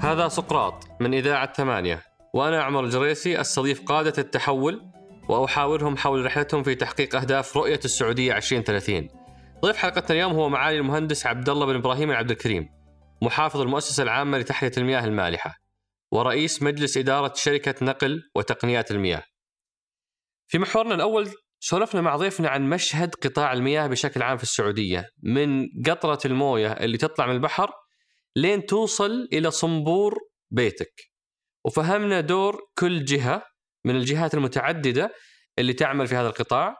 هذا سقراط من إذاعة ثمانية وأنا عمر الجريسي أستضيف قادة التحول وأحاورهم حول رحلتهم في تحقيق أهداف رؤية السعودية 2030 ضيف حلقتنا اليوم هو معالي المهندس عبد الله بن إبراهيم العبد الكريم محافظ المؤسسة العامة لتحلية المياه المالحة ورئيس مجلس إدارة شركة نقل وتقنيات المياه. في محورنا الأول سولفنا مع ضيفنا عن مشهد قطاع المياه بشكل عام في السعودية من قطرة الموية اللي تطلع من البحر لين توصل إلى صنبور بيتك. وفهمنا دور كل جهة من الجهات المتعددة اللي تعمل في هذا القطاع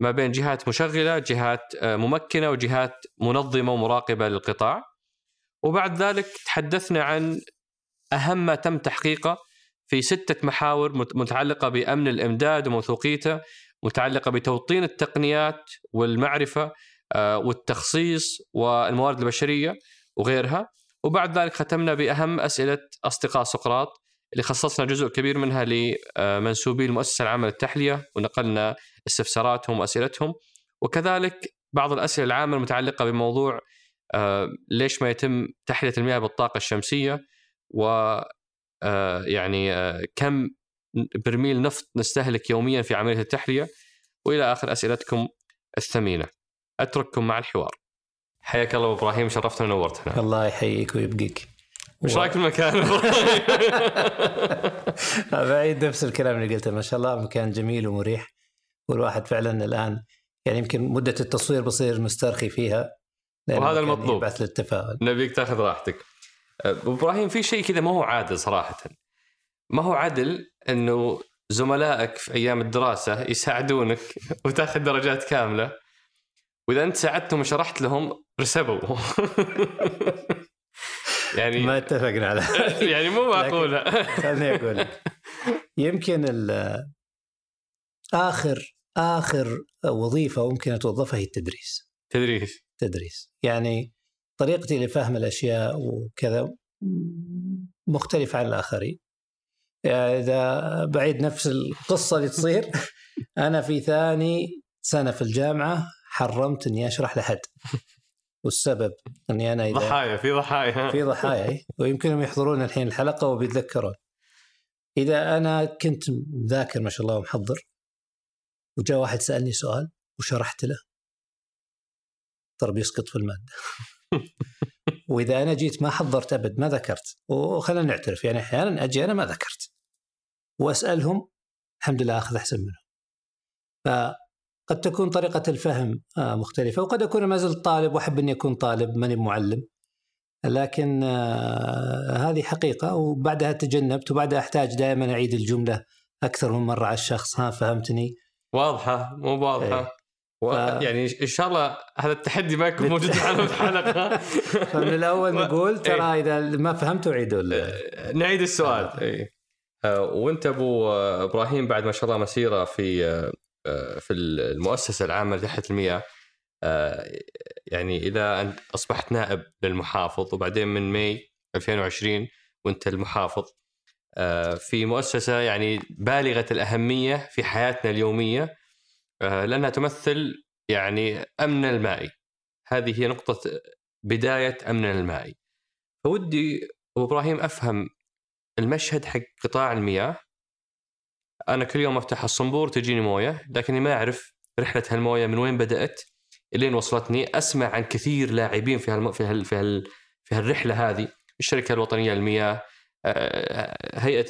ما بين جهات مشغلة جهات آه، ممكنة وجهات منظمة ومراقبة للقطاع. وبعد ذلك تحدثنا عن أهم ما تم تحقيقه في ستة محاور متعلقة بأمن الإمداد وموثوقيته متعلقة بتوطين التقنيات والمعرفة آه، والتخصيص والموارد البشرية وغيرها. وبعد ذلك ختمنا بأهم أسئلة أصدقاء سقراط اللي خصصنا جزء كبير منها لمنسوبي المؤسسة العامة للتحلية ونقلنا استفساراتهم وأسئلتهم. وكذلك بعض الأسئلة العامة المتعلقة بموضوع آه، ليش ما يتم تحلية المياه بالطاقة الشمسية و آه، يعني آه، كم برميل نفط نستهلك يوميا في عملية التحلية. وإلى آخر أسئلتكم الثمينة. أترككم مع الحوار. حياك الله إبراهيم شرفتنا ونورتنا. الله يحييك ويبقيك. وش رأيك في المكان؟ بعيد نفس الكلام اللي قلته. ما شاء الله مكان جميل ومريح. والواحد فعلا الآن يعني يمكن مدة التصوير بصير مسترخي فيها. وهذا المطلوب. يبعث للتفاؤل. نبيك تاخذ راحتك. إبراهيم في شيء كذا ما هو عادل صراحة. ما هو عدل إنه زملائك في أيام الدراسة يساعدونك وتاخذ درجات كاملة. وإذا أنت ساعدتهم وشرحت لهم رسبوا. يعني ما اتفقنا على يعني مو معقولة. خليني أقول لك. يمكن آخر آخر وظيفة ممكن أتوظفها هي التدريس. تدريس. تدريس. يعني طريقتي لفهم الأشياء وكذا مختلفة عن الآخرين. يعني إذا بعيد نفس القصة اللي تصير. أنا في ثاني سنة في الجامعة حرمت إني أشرح لحد. والسبب إني أنا إذا ضحايا في ضحايا. في ضحايا ويمكنهم يحضرون الحين الحلقة وبيتذكرون. إذا أنا كنت مذاكر ما شاء الله ومحضر وجاء واحد سألني سؤال وشرحت له. ترى بيسقط في المادة. واذا أنا جيت ما حضرت أبد ما ذكرت. وخلينا نعترف يعني أحيانا أجي أنا ما ذكرت. وأسألهم الحمد لله أخذ أحسن منهم. قد تكون طريقة الفهم آه، مختلفة وقد أكون ما زلت طالب وأحب أني أكون طالب ماني معلم. لكن آه، هذه حقيقة وبعدها تجنبت وبعدها أحتاج دائما أعيد الجملة أكثر من مرة على الشخص. ها فهمتني؟ واضحة مو واضحة. إيه. و... ف... يعني إن شاء الله هذا التحدي ما يكون موجود في الحلقة. فمن الأول نقول ترى إيه. إذا ما فهمت عيدوا نعيد السؤال. اي آه وأنت أبو إبراهيم بعد ما شاء الله مسيرة في آه، في المؤسسة العامة لتحت المياه آه، يعني إذا أنت أصبحت نائب للمحافظ وبعدين من ماي 2020 وأنت المحافظ آه، في مؤسسة يعني بالغة الأهمية في حياتنا اليومية لأنها تمثل يعني أمن المائي هذه هي نقطة بداية أمن المائي فودي ابو إبراهيم أفهم المشهد حق قطاع المياه. أنا كل يوم أفتح الصنبور تجيني موية لكني ما أعرف رحلة هالموية من وين بدأت إلين وصلتني. أسمع عن كثير لاعبين في هالم... في هال... في هال... في هالرحلة هذه. الشركة الوطنية للمياه آه، هيئة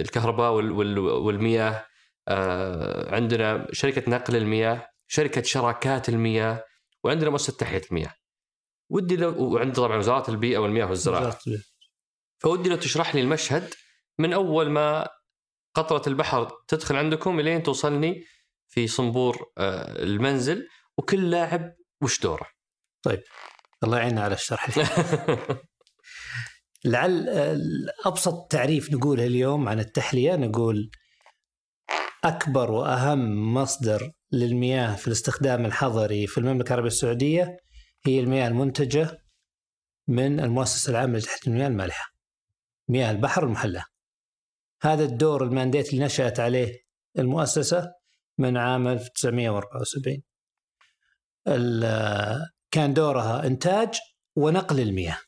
الكهرباء وال... والمياه. آه، عندنا شركة نقل المياه شركة شراكات المياه وعندنا مؤسسة تحليه المياه. ودي لو وعندنا طبعا وزارة البيئة والمياه والزراعة. فودي لو تشرح لي المشهد من أول ما قطرة البحر تدخل عندكم إلين توصلني في صنبور آه، المنزل وكل لاعب وش دوره؟ طيب الله يعيننا على الشرح. لعل ابسط تعريف نقوله اليوم عن التحلية نقول أكبر وأهم مصدر للمياه في الاستخدام الحضري في المملكة العربية السعودية هي المياه المنتجة من المؤسسة العامة لتحت المياه المالحة. مياه البحر المحلاه. هذا الدور المانديت اللي نشأت عليه المؤسسة من عام 1974 ال- كان دورها إنتاج ونقل المياه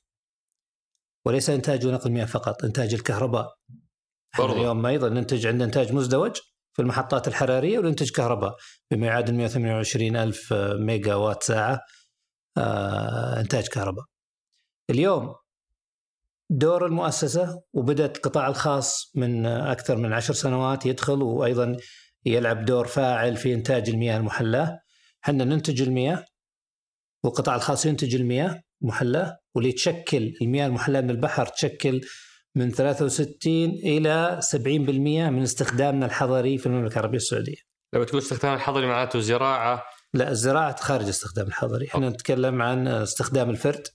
وليس إنتاج ونقل المياه فقط إنتاج الكهرباء برضو. اليوم أيضا ننتج عندنا إنتاج مزدوج في المحطات الحرارية وننتج كهرباء بما يعادل 128 ألف ميجا وات ساعة آه، إنتاج كهرباء. اليوم دور المؤسسة وبدأت القطاع الخاص من أكثر من عشر سنوات يدخل وأيضا يلعب دور فاعل في إنتاج المياه المحلاه. إحنا ننتج المياه والقطاع الخاص ينتج المياه المحلاه واللي تشكل المياه المحلاه من البحر تشكل من 63 إلى 70% من استخدامنا الحضري في المملكة العربية السعودية. لما تقول استخدام الحضري معناته زراعة لا الزراعة خارج استخدام الحضري، إحنا نتكلم عن استخدام الفرد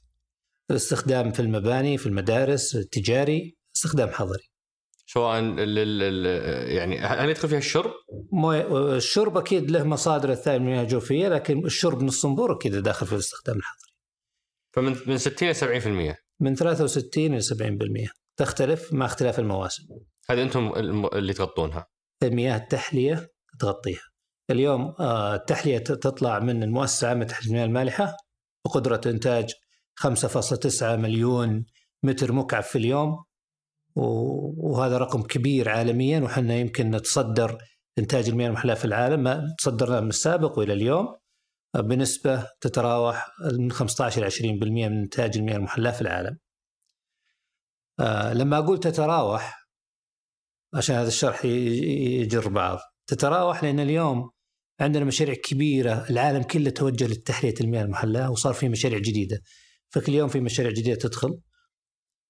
الاستخدام في المباني في المدارس التجاري استخدام حضري. سواء ال يعني هل يدخل فيها الشرب؟ مويه الشرب أكيد له مصادر الثانية من المياه الجوفيه لكن الشرب من الصنبور أكيد داخل في الاستخدام الحضري. فمن من 60 إلى 70% من 63 إلى 70% تختلف مع اختلاف المواسم. هذه أنتم اللي تغطونها مياه التحلية تغطيها. اليوم آه، التحلية تطلع من المؤسسه العامه لتحليه المياه المالحة بقدرة إنتاج 5.9 مليون متر مكعب في اليوم وهذا رقم كبير عالميا وحنا يمكن نتصدر إنتاج المياه المحلاه في العالم ما تصدرنا من السابق وإلى اليوم بنسبة تتراوح من 15 إلى 20% من إنتاج المياه المحلاه في العالم. آه، لما أقول تتراوح عشان هذا الشرح يجر بعض. تتراوح لأن اليوم عندنا مشاريع كبيرة العالم كله توجه لتحليه المياه المحلاه وصار في مشاريع جديدة. فكل يوم في مشاريع جديدة تدخل.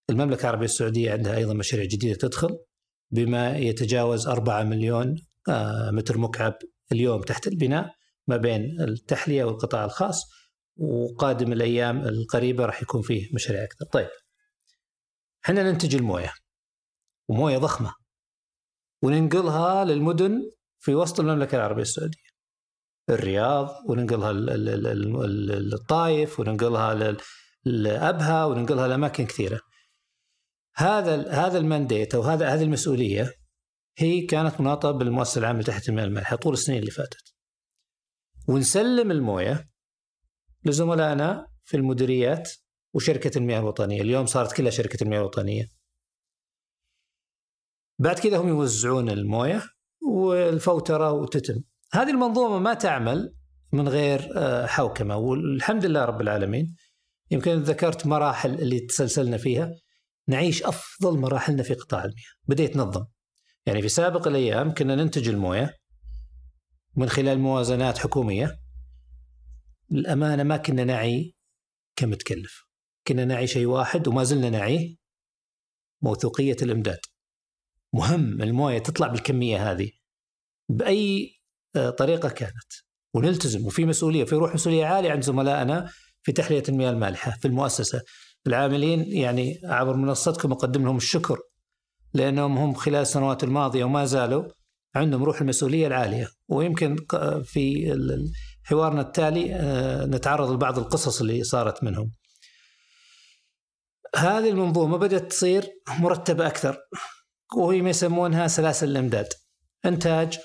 المملكة العربية السعودية عندها أيضا مشاريع جديدة تدخل بما يتجاوز 4 مليون آه، متر مكعب اليوم تحت البناء ما بين التحلية والقطاع الخاص. وقادم الأيام القريبة راح يكون فيه مشاريع أكثر. طيب. إحنا ننتج الموية وموية ضخمة وننقلها للمدن في وسط المملكة العربية السعودية. الرياض وننقلها ل- ل- ل- ل- للطايف وننقلها لأبها وننقلها لأماكن كثيرة. هذا هذا المانديت أو هذا هذه المسؤولية هي كانت مناطة بالمؤسسة العامة لتحت المياه المالحة طول السنين اللي فاتت. ونسلم الموية لزملائنا في المديريات وشركة المياه الوطنية، اليوم صارت كلها شركة المياه الوطنية. بعد كذا هم يوزعون الموية والفوترة وتتم. هذه المنظومة ما تعمل من غير آه، حوكمة والحمد لله رب العالمين. يمكن ذكرت مراحل اللي تسلسلنا فيها نعيش أفضل مراحلنا في قطاع المياه، بدا يتنظم. يعني في سابق الأيام كنا ننتج الموية من خلال موازنات حكومية. الأمانة ما كنا نعي كم تكلف. كنا نعي شيء واحد وما زلنا نعيه موثوقية الإمداد. مهم الموية تطلع بالكمية هذه. بأي آه، طريقة كانت. ونلتزم. وفي مسؤولية في روح مسؤولية عالية عند زملائنا في تحلية المياه المالحة في المؤسسة. العاملين يعني عبر منصتكم اقدم لهم الشكر لأنهم هم خلال السنوات الماضية وما زالوا عندهم روح المسؤولية العالية. ويمكن في حوارنا التالي آه، نتعرض لبعض القصص اللي صارت منهم. هذه المنظومة بدأت تصير مرتبة أكثر وهي ما يسمونها سلاسل الإمداد. إنتاج،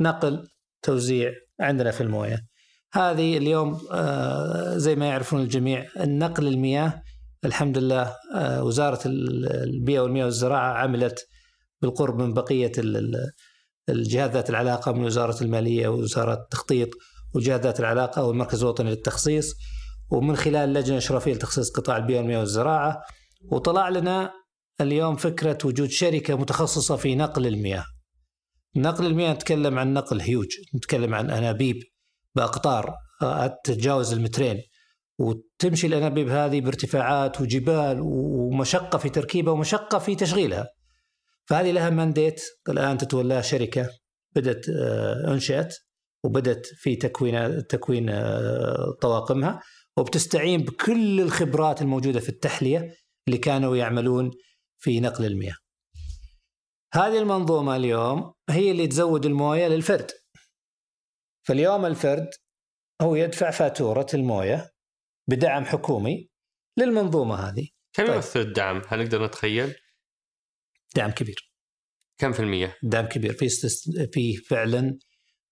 نقل، توزيع عندنا في الموية. هذه اليوم آه، زي ما يعرفون الجميع النقل المياه الحمد لله آه، وزارة ال- البيئة والمياه والزراعة عملت بالقرب من ال- الجهات ذات العلاقة من وزارة المالية ووزارة التخطيط وجهات ذات العلاقة والمركز الوطني للتخصيص ومن خلال اللجنه الاشرافيه لتخصيص قطاع البيئة والمياه والزراعة وطلع لنا اليوم فكرة وجود شركة متخصصة في نقل المياه. نقل المياه نتكلم عن نقل هيوج، نتكلم عن أنابيب بأقطار آه، تتجاوز المترين وتمشي الأنابيب هذه بارتفاعات وجبال ومشقة في تركيبها ومشقة في تشغيلها. فهذه لها مانديت الآن تتولاها شركة بدأت آه، انشات وبدأت في تكوين تكوين آه، طواقمها وبتستعين بكل الخبرات الموجودة في التحلية اللي كانوا يعملون في نقل المياه. هذه المنظومة اليوم هي اللي تزود الموية للفرد. فاليوم الفرد هو يدفع فاتورة الموية بدعم حكومي للمنظومة هذه، كم طيب. يمثل الدعم؟ هل نقدر نتخيل؟ دعم كبير. كم في المية؟ دعم كبير في استس... في فعلا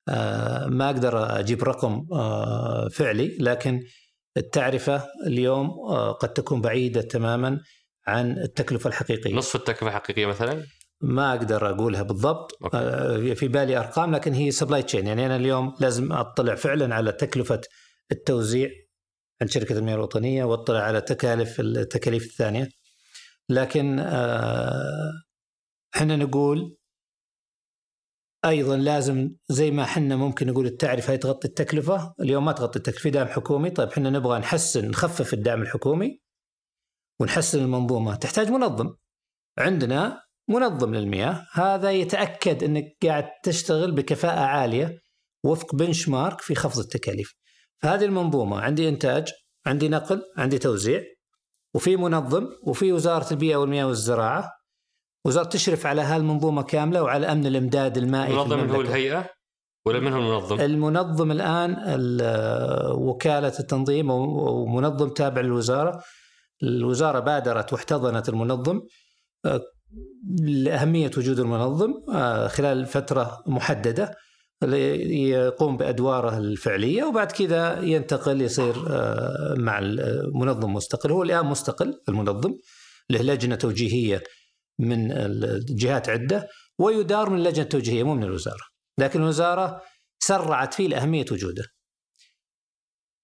آه، ما أقدر أجيب رقم آه، فعلي لكن التعرفة اليوم آه، قد تكون بعيدة تماما عن التكلفة الحقيقية. نصف التكلفة الحقيقية مثلا؟ ما أقدر أقولها بالضبط. okay. آه، في بالي أرقام لكن هي supply chain يعني أنا اليوم لازم أطلع فعلا على تكلفة التوزيع عند شركة المياه الوطنية وأطلع على تكاليف التكاليف الثانية. لكن آه، إحنا نقول أيضا لازم زي ما إحنا ممكن نقول التعرفه تغطي التكلفة؟ اليوم ما تغطي التكلفة في دعم حكومي. طيب إحنا نبغى نحسن نخفف الدعم الحكومي ونحسن المنظومة. تحتاج منظم. عندنا منظم للمياه. هذا يتأكد إنك قاعد تشتغل بكفاءة عالية وفق بنش مارك في خفض التكاليف. فهذه المنظومة عندي إنتاج عندي نقل عندي توزيع وفي منظم وفي وزارة البيئة والمياه والزراعة. وزارة تشرف على هالمنظومه كاملة وعلى أمن الإمداد المائي المنظم هو. الهيئة ولا من هو المنظم؟ المنظم الآن ال- وكالة التنظيم ومنظم تابع للوزارة الوزارة بادرت واحتضنت المنظم آه، لأهمية وجود المنظم آه، خلال فترة محددة يقوم بأدواره الفعلية وبعد كذا ينتقل يصير آه، مع المنظم مستقل هو الآن مستقل المنظم له لجنة توجيهية من الجهات عدة ويدار من اللجنه التوجيهيه مو من الوزارة لكن الوزارة سرعت فيه لأهمية وجوده.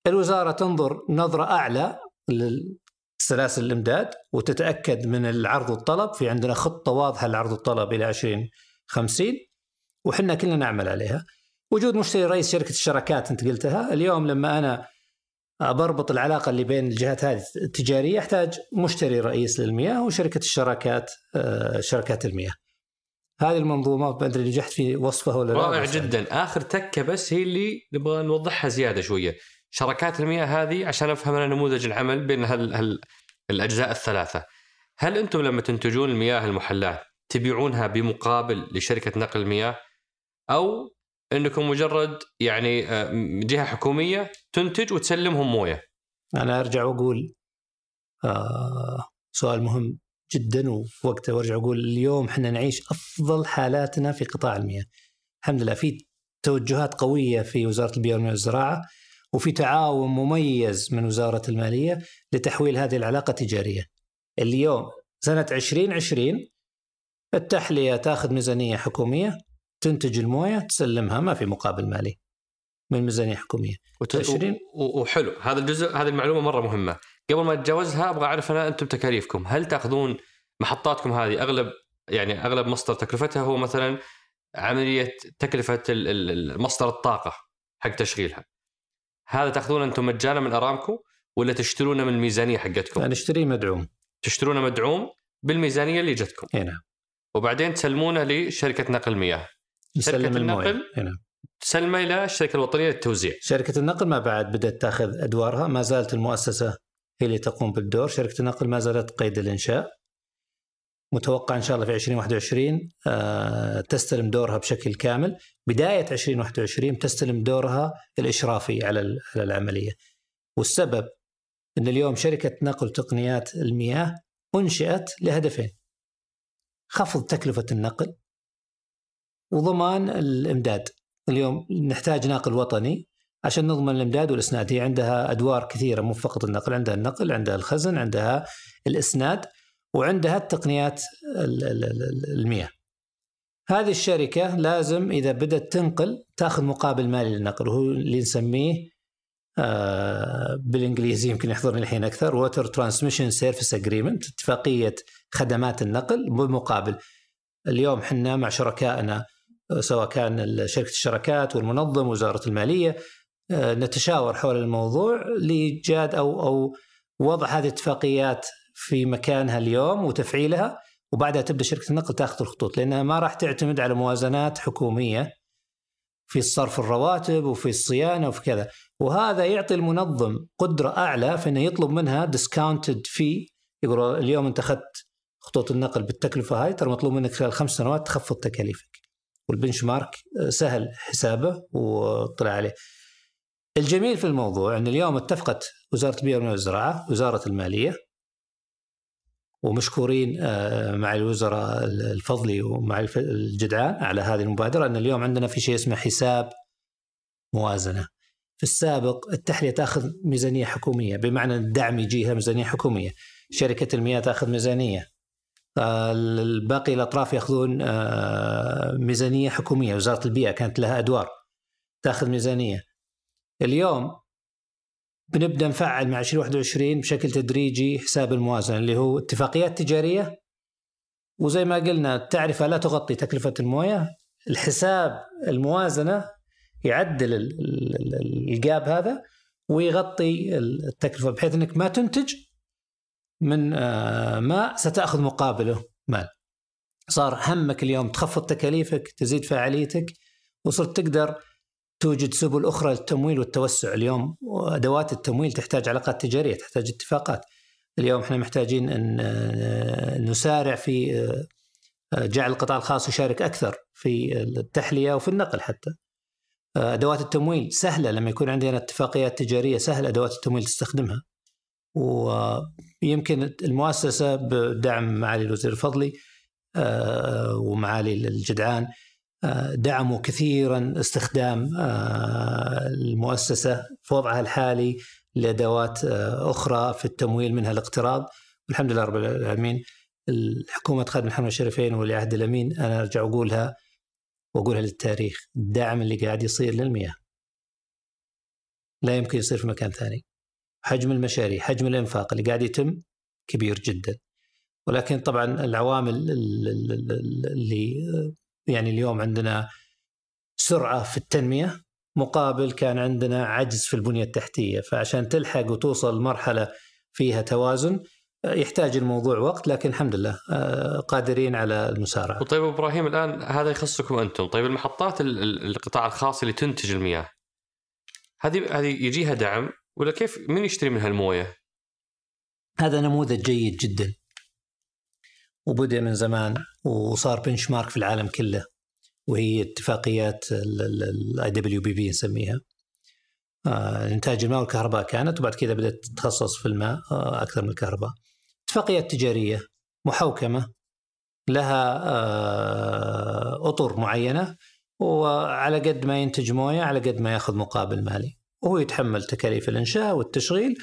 الوزارة تنظر نظرة أعلى لسلاسل الإمداد وتتأكد من العرض والطلب في عندنا خطة واضحة للعرض والطلب إلى 2050 وحنا كلنا نعمل عليها. وجود مشتري رئيس شركة الشراكات أنت قلتها اليوم لما أنا بربط العلاقة اللي بين الجهات هذه التجارية أحتاج مشتري رئيس للمياه وشركة الشراكات آه، شركات المياه. هذه المنظومة ما أدري نجحت في وصفها ولا لا رائع بس- جدا. آخر تكة بس هي اللي نبغى نوضحها زيادة شوية. شركات المياه هذه عشان أفهم أنا نموذج العمل بين هال هال الأجزاء الثلاثة. هل أنتم لما تنتجون المياه المحلاة تبيعونها بمقابل لشركة نقل المياه؟ أو إنكم مجرد يعني آه، جهة حكومية تنتج وتسلمهم موية أنا أرجع وأقول آه سؤال مهم جدا وفي وقته وأرجع أقول اليوم إحنا نعيش أفضل حالاتنا في قطاع المياه. الحمد لله في توجهات قوية في وزارة البيئة والزراعة وفي تعاون مميز من وزارة المالية لتحويل هذه العلاقة تجارية. اليوم سنة 2020 التحلية تأخذ ميزانية حكومية تنتج الموية تسلمها ما في مقابل مالي. من ميزانيه حكوميه. وت... 20. و... وحلو. هذا الجزء هذه المعلومة مرة مهمة. قبل ما أتجاوزها أبغى أعرف أنا أنتم تكاليفكم. هل تأخذون محطاتكم هذه؟ أغلب يعني أغلب مصدر تكلفتها هو مثلا عملية تكلفة مصدر الطاقة حق تشغيلها. هذا تأخذونه أنتم مجانا من أرامكو ولا تشترونه من الميزانية حقتكم؟ نشتري مدعوم. تشترونه مدعوم بالميزانية اللي جتكم. إي نعم. وبعدين تسلمونه لشركة نقل مياه الموية. النقل؟ نعم. تسلمه إلى الشركة الوطنية للتوزيع. شركة النقل ما بعد بدأت تأخذ أدوارها. ما زالت المؤسسة هي اللي تقوم بالدور. شركة النقل ما زالت قيد الإنشاء. متوقع إن شاء الله في 2021 آه، تستلم دورها بشكل كامل. بداية 2021 تستلم دورها الإشرافي على على العملية. والسبب أن اليوم شركة نقل تقنيات المياه أنشئت لهدفين. خفض تكلفة النقل وضمان الإمداد. اليوم نحتاج ناقل وطني عشان نضمن الإمداد والإسناد. هي عندها أدوار كثيرة مو فقط النقل. عندها النقل عندها الخزن عندها الإسناد وعندها التقنيات ال- ال- ال- المياه. هذه الشركة لازم إذا بدأت تنقل تأخذ مقابل مالي للنقل. وهو اللي نسميه آه، بالإنجليزي يمكن يحضرني الحين أكثر water transmission service agreement اتفاقية خدمات النقل بمقابل. اليوم حنا مع شركائنا سواء كان شركة الشركات والمنظم وزارة المالية آه، نتشاور حول الموضوع لإيجاد أو أو وضع هذه الاتفاقيات في مكانها اليوم وتفعيلها وبعدها تبدأ شركة النقل تأخذ الخطوط لأنها ما راح تعتمد على موازنات حكومية في صرف الرواتب وفي الصيانة وفي كذا. وهذا يعطي المنظم قدرة أعلى في أنه يطلب منها ديسكاونتد في يقول اليوم أنت أخذت خطوط النقل بالتكلفة هاي ترى مطلوب منك خلال خمس سنوات تخفض تكاليفك. والبنش مارك سهل حسابه وطلع عليه. الجميل في الموضوع أن اليوم اتفقت وزارة البيئة والزراعة وزارة المالية ومشكورين آه، مع الوزراء الفضلي ومع الجدعان على هذه المبادرة أن اليوم عندنا في شيء اسمه حساب موازنة. في السابق التحلية تأخذ ميزانية حكومية بمعنى الدعم يجيها ميزانية حكومية. شركة المياه تأخذ ميزانية. باقي الأطراف يأخذون آه، ميزانية حكومية. وزارة البيئة كانت لها أدوار تأخذ ميزانية. اليوم بنبدأ نفعل مع 2021 بشكل تدريجي حساب الموازنة اللي هو اتفاقيات تجارية. وزي ما قلنا التعرفه لا تغطي تكلفة الموية. الحساب الموازنة يعدل الجاب هذا ويغطي التكلفة بحيث إنك ما تنتج من آه، ماء ستأخذ مقابله مال. صار همك اليوم تخفض تكاليفك، تزيد فعاليتك وصرت تقدر توجد سبل أخرى للتمويل والتوسع اليوم أدوات التمويل تحتاج علاقات تجارية، تحتاج اتفاقات. اليوم إحنا محتاجين أن آه، نسارع في آه، جعل القطاع الخاص يشارك أكثر في التحلية وفي النقل حتى. أدوات التمويل سهلة لما يكون عندنا اتفاقيات تجارية سهل أدوات التمويل تستخدمها. ويمكن المؤسسة بدعم معالي الوزير الفضلي آه، ومعالي الجدعان. آه، دعموا كثيرا استخدام آه، المؤسسة في وضعها الحالي لأدوات أخرى في التمويل منها الاقتراض. والحمد لله رب العالمين الحكومة خادم محمد الشريفين ولي عهد الأمين أنا أرجع أقولها وأقولها للتاريخ. الدعم اللي قاعد يصير للمياه. لا يمكن يصير في مكان ثاني. حجم المشاريع حجم الإنفاق اللي قاعد يتم كبير جدا. ولكن طبعا العوامل اللي يعني اليوم عندنا سرعة في التنمية مقابل كان عندنا عجز في البنية التحتية فعشان تلحق وتوصل لمرحلة فيها توازن يحتاج الموضوع وقت لكن الحمد لله قادرين على المسارعة. طيب إبراهيم الآن هذا يخصكم أنتم، طيب المحطات القطاع الخاص اللي تنتج المياه هذه هذه يجيها دعم ولا كيف من يشتري منها الموية؟ هذا نموذج جيد جدا وبدأ من زمان وصار benchmark في العالم كله وهي اتفاقيات ال IWPP نسميها. آه، إنتاج الماء والكهرباء كانت وبعد كذا بدأت تتخصص في الماء آه، أكثر من الكهرباء. اتفاقيات تجارية محوكمة لها آه، أطر معينة وعلى قد ما ينتج موية على قد ما ياخذ مقابل مالي. وهو يتحمل تكاليف الإنشاء والتشغيل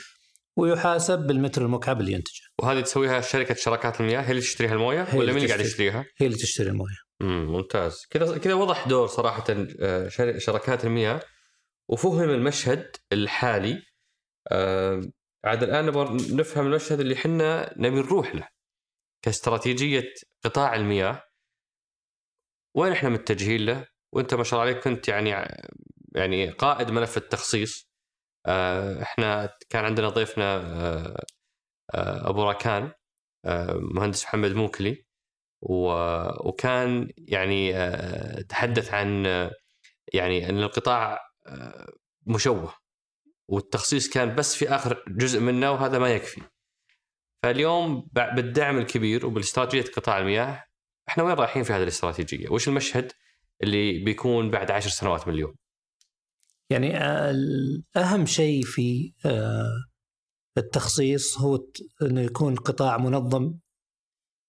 ويحاسب بالمتر المكعب اللي ينتجه. وهذه تسويها شركة شراكات المياه هي اللي تشتريها الموية ولا مين اللي قاعد يشتريها؟ هي اللي تشتري الموية. امم ممتاز، كذا كذا وضح دور صراحة آه، شركات المياه وفهم المشهد الحالي آه، عاد الآن نبغى نفهم المشهد اللي إحنا نبي نروح له كاستراتيجية قطاع المياه وين إحنا متجهين له؟ وانت ما شاء الله عليك كنت يعني يعني قائد ملف التخصيص إحنا كان عندنا ضيفنا آه، آه، أبو راكان مهندس محمد موكلي وكان يعني تحدث عن يعني إن القطاع مشوه والتخصيص كان بس في آخر جزء منه وهذا ما يكفي. فاليوم بالدعم الكبير وبالاستراتيجية قطاع المياه إحنا وين رايحين في هذه الاستراتيجية؟ وش المشهد اللي بيكون بعد عشر سنوات من اليوم؟ يعني اهم شيء في آه، التخصيص هو إنه يكون قطاع منظم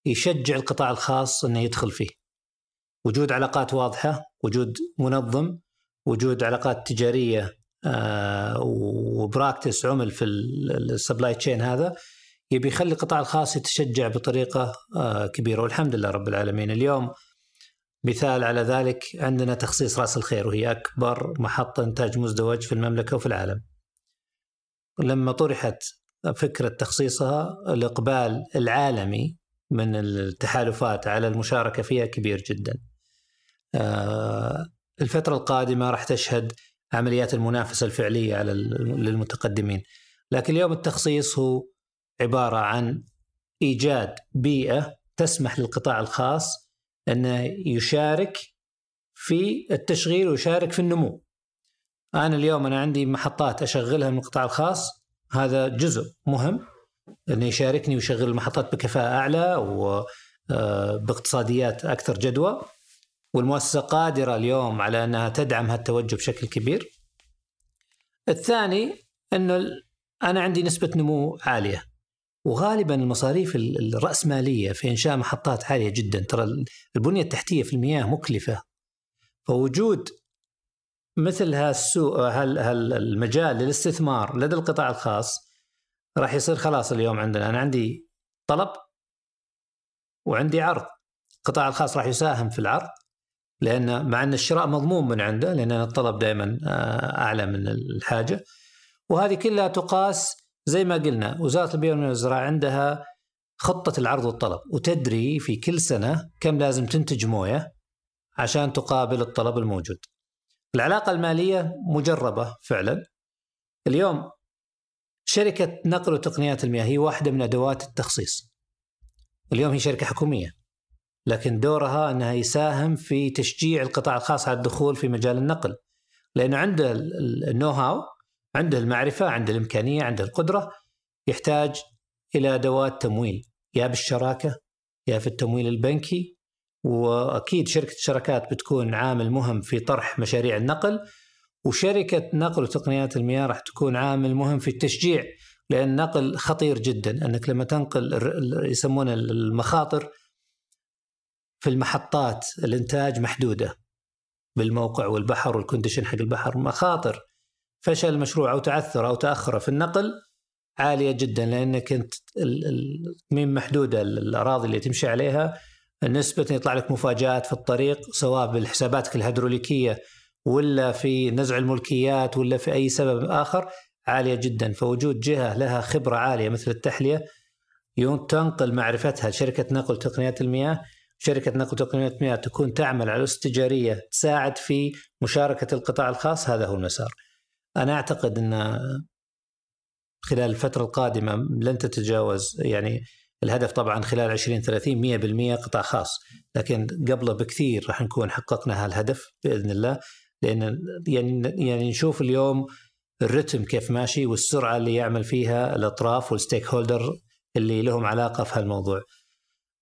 يشجع القطاع الخاص إنه يدخل فيه. وجود علاقات واضحة، وجود منظم، وجود علاقات تجارية آه، و practice عمل في ال supply chain هذا يبي يخلي القطاع الخاص يتشجع بطريقة آه، كبيرة والحمد لله رب العالمين اليوم مثال على ذلك عندنا تخصيص رأس الخير وهي أكبر محطة إنتاج مزدوج في المملكة وفي العالم. لما طرحت فكرة تخصيصها الإقبال العالمي من التحالفات على المشاركة فيها كبير جدا. آه، الفترة القادمة راح تشهد عمليات المنافسة الفعلية على للمتقدمين. لكن اليوم التخصيص هو عبارة عن إيجاد بيئة تسمح للقطاع الخاص أنه يشارك في التشغيل ويشارك في النمو. أنا اليوم أنا عندي محطات أشغلها من القطاع الخاص هذا جزء مهم انه يشاركني ويشغل المحطات بكفاءة أعلى وباقتصاديات آه، أكثر جدوى والمؤسسة قادرة اليوم على أنها تدعم هالتوجه بشكل كبير. الثاني أنه أنا عندي نسبة نمو عالية وغالبا المصاريف الرأسمالية في إنشاء محطات عالية جدا. ترى البنية التحتية في المياه مكلفة. فوجود مثل هالسوق هالمجال للاستثمار لدى القطاع الخاص راح يصير خلاص اليوم عندنا. أنا عندي طلب وعندي عرض. القطاع الخاص راح يساهم في العرض لأن مع أن الشراء مضمون من عنده لأن الطلب دائما آه، أعلى من الحاجة. وهذه كلها تقاس زي ما قلنا وزارة البيئة والزراعه عندها خطة العرض والطلب وتدري في كل سنة كم لازم تنتج موية عشان تقابل الطلب الموجود. العلاقة المالية مجربة فعلا. اليوم شركة نقل وتقنيات المياه هي واحدة من أدوات التخصيص. اليوم هي شركة حكومية لكن دورها إنها يساهم في تشجيع القطاع الخاص على الدخول في مجال النقل لأنه عنده النو هاو عنده المعرفة عنده الإمكانية عنده القدرة يحتاج إلى أدوات تمويل. يا بالشراكة يا في التمويل البنكي. وأكيد شركة الشركات بتكون عامل مهم في طرح مشاريع النقل. وشركة نقل وتقنيات المياه راح تكون عامل مهم في التشجيع لأن النقل خطير جدا. أنك لما تنقل يسمونه المخاطر في المحطات الإنتاج محدودة بالموقع والبحر والكونديشن حق البحر. مخاطر فشل المشروع أو تعثر أو تاخره في النقل عالية جدا لأنك أنت التميم محدوده الأراضي اللي تمشي عليها. نسبة يطلع لك مفاجآت في الطريق سواء بالحساباتك الهيدروليكية ولا في نزع الملكيات ولا في أي سبب آخر عالية جدا. فوجود جهة لها خبرة عالية مثل التحلية تنقل معرفتها لشركة نقل تقنيات المياه. شركة نقل تقنيات المياه تكون تعمل على أسس تجارية تساعد في مشاركة القطاع الخاص هذا هو المسار. أنا أعتقد أن خلال الفترة القادمة لن تتجاوز يعني الهدف طبعا خلال 2030 100% قطاع خاص لكن قبله بكثير راح نكون حققنا هالهدف بإذن الله لأن يعني يعني نشوف اليوم الرتم كيف ماشي والسرعة اللي يعمل فيها الأطراف والستيك هولدر اللي لهم علاقة في هالموضوع.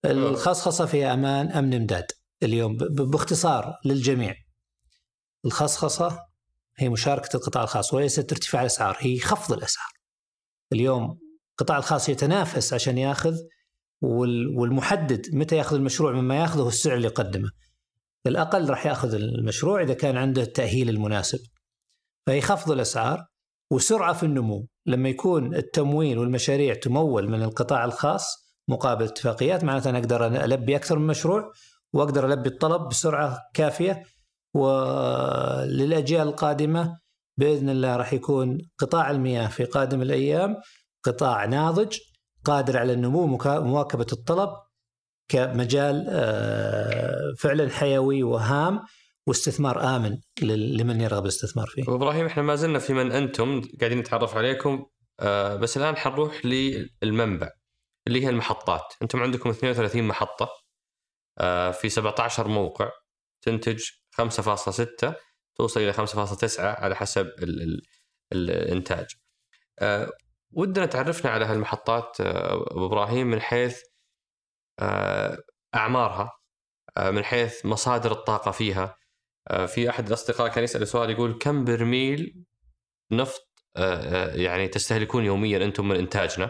الخصخصه فيها أمان أمن إمداد اليوم باختصار للجميع. الخصخصه هي مشاركة القطاع الخاص وليست ارتفاع الأسعار هي خفض الأسعار. اليوم القطاع الخاص يتنافس عشان ياخذ والمحدد متى ياخذ المشروع مما ياخذه السعر اللي يقدمه. الأقل راح ياخذ المشروع إذا كان عنده التأهيل المناسب. فهي خفض الأسعار وسرعة في النمو لما يكون التمويل والمشاريع تمول من القطاع الخاص مقابل اتفاقيات معناته أنا أقدر ألبي أكثر من مشروع وأقدر ألبي الطلب بسرعة كافية وللأجيال القادمة بإذن الله راح يكون قطاع المياه في قادم الأيام قطاع ناضج قادر على النمو مواكبة الطلب كمجال آه، فعلا حيوي وهام واستثمار آمن لمن يرغب الاستثمار فيه. إبراهيم إحنا ما زلنا في من أنتم قاعدين نتعرف عليكم آه، بس الآن حنروح للمنبع اللي هي المحطات، أنتم عندكم 32 محطة آه، في 17 موقع تنتج 5.6 توصل إلى 5.9 على حسب ال ال الإنتاج. آه، ودنا تعرفنا على هالمحطات أبو إبراهيم من حيث أعمارها من حيث مصادر الطاقة فيها. آه، في أحد الأصدقاء كان يسأل سؤال يقول كم برميل نفط آه، آه، يعني تستهلكون يوميا أنتم من إنتاجنا؟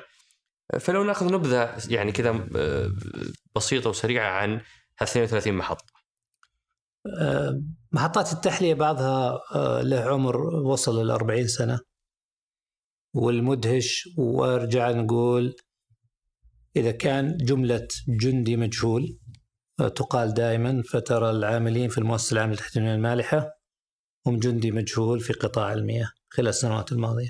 فلو نأخذ نبذة يعني كذا بسيطة وسريعة عن 32 محطه محطات التحلية بعضها له عمر وصل ل 40 سنة. والمدهش وأرجع نقول إذا كان جملة جندي مجهول تقال دائما فترى العاملين في المؤسسة العامة المياه المالحة هم جندي مجهول في قطاع المياه خلال السنوات الماضية.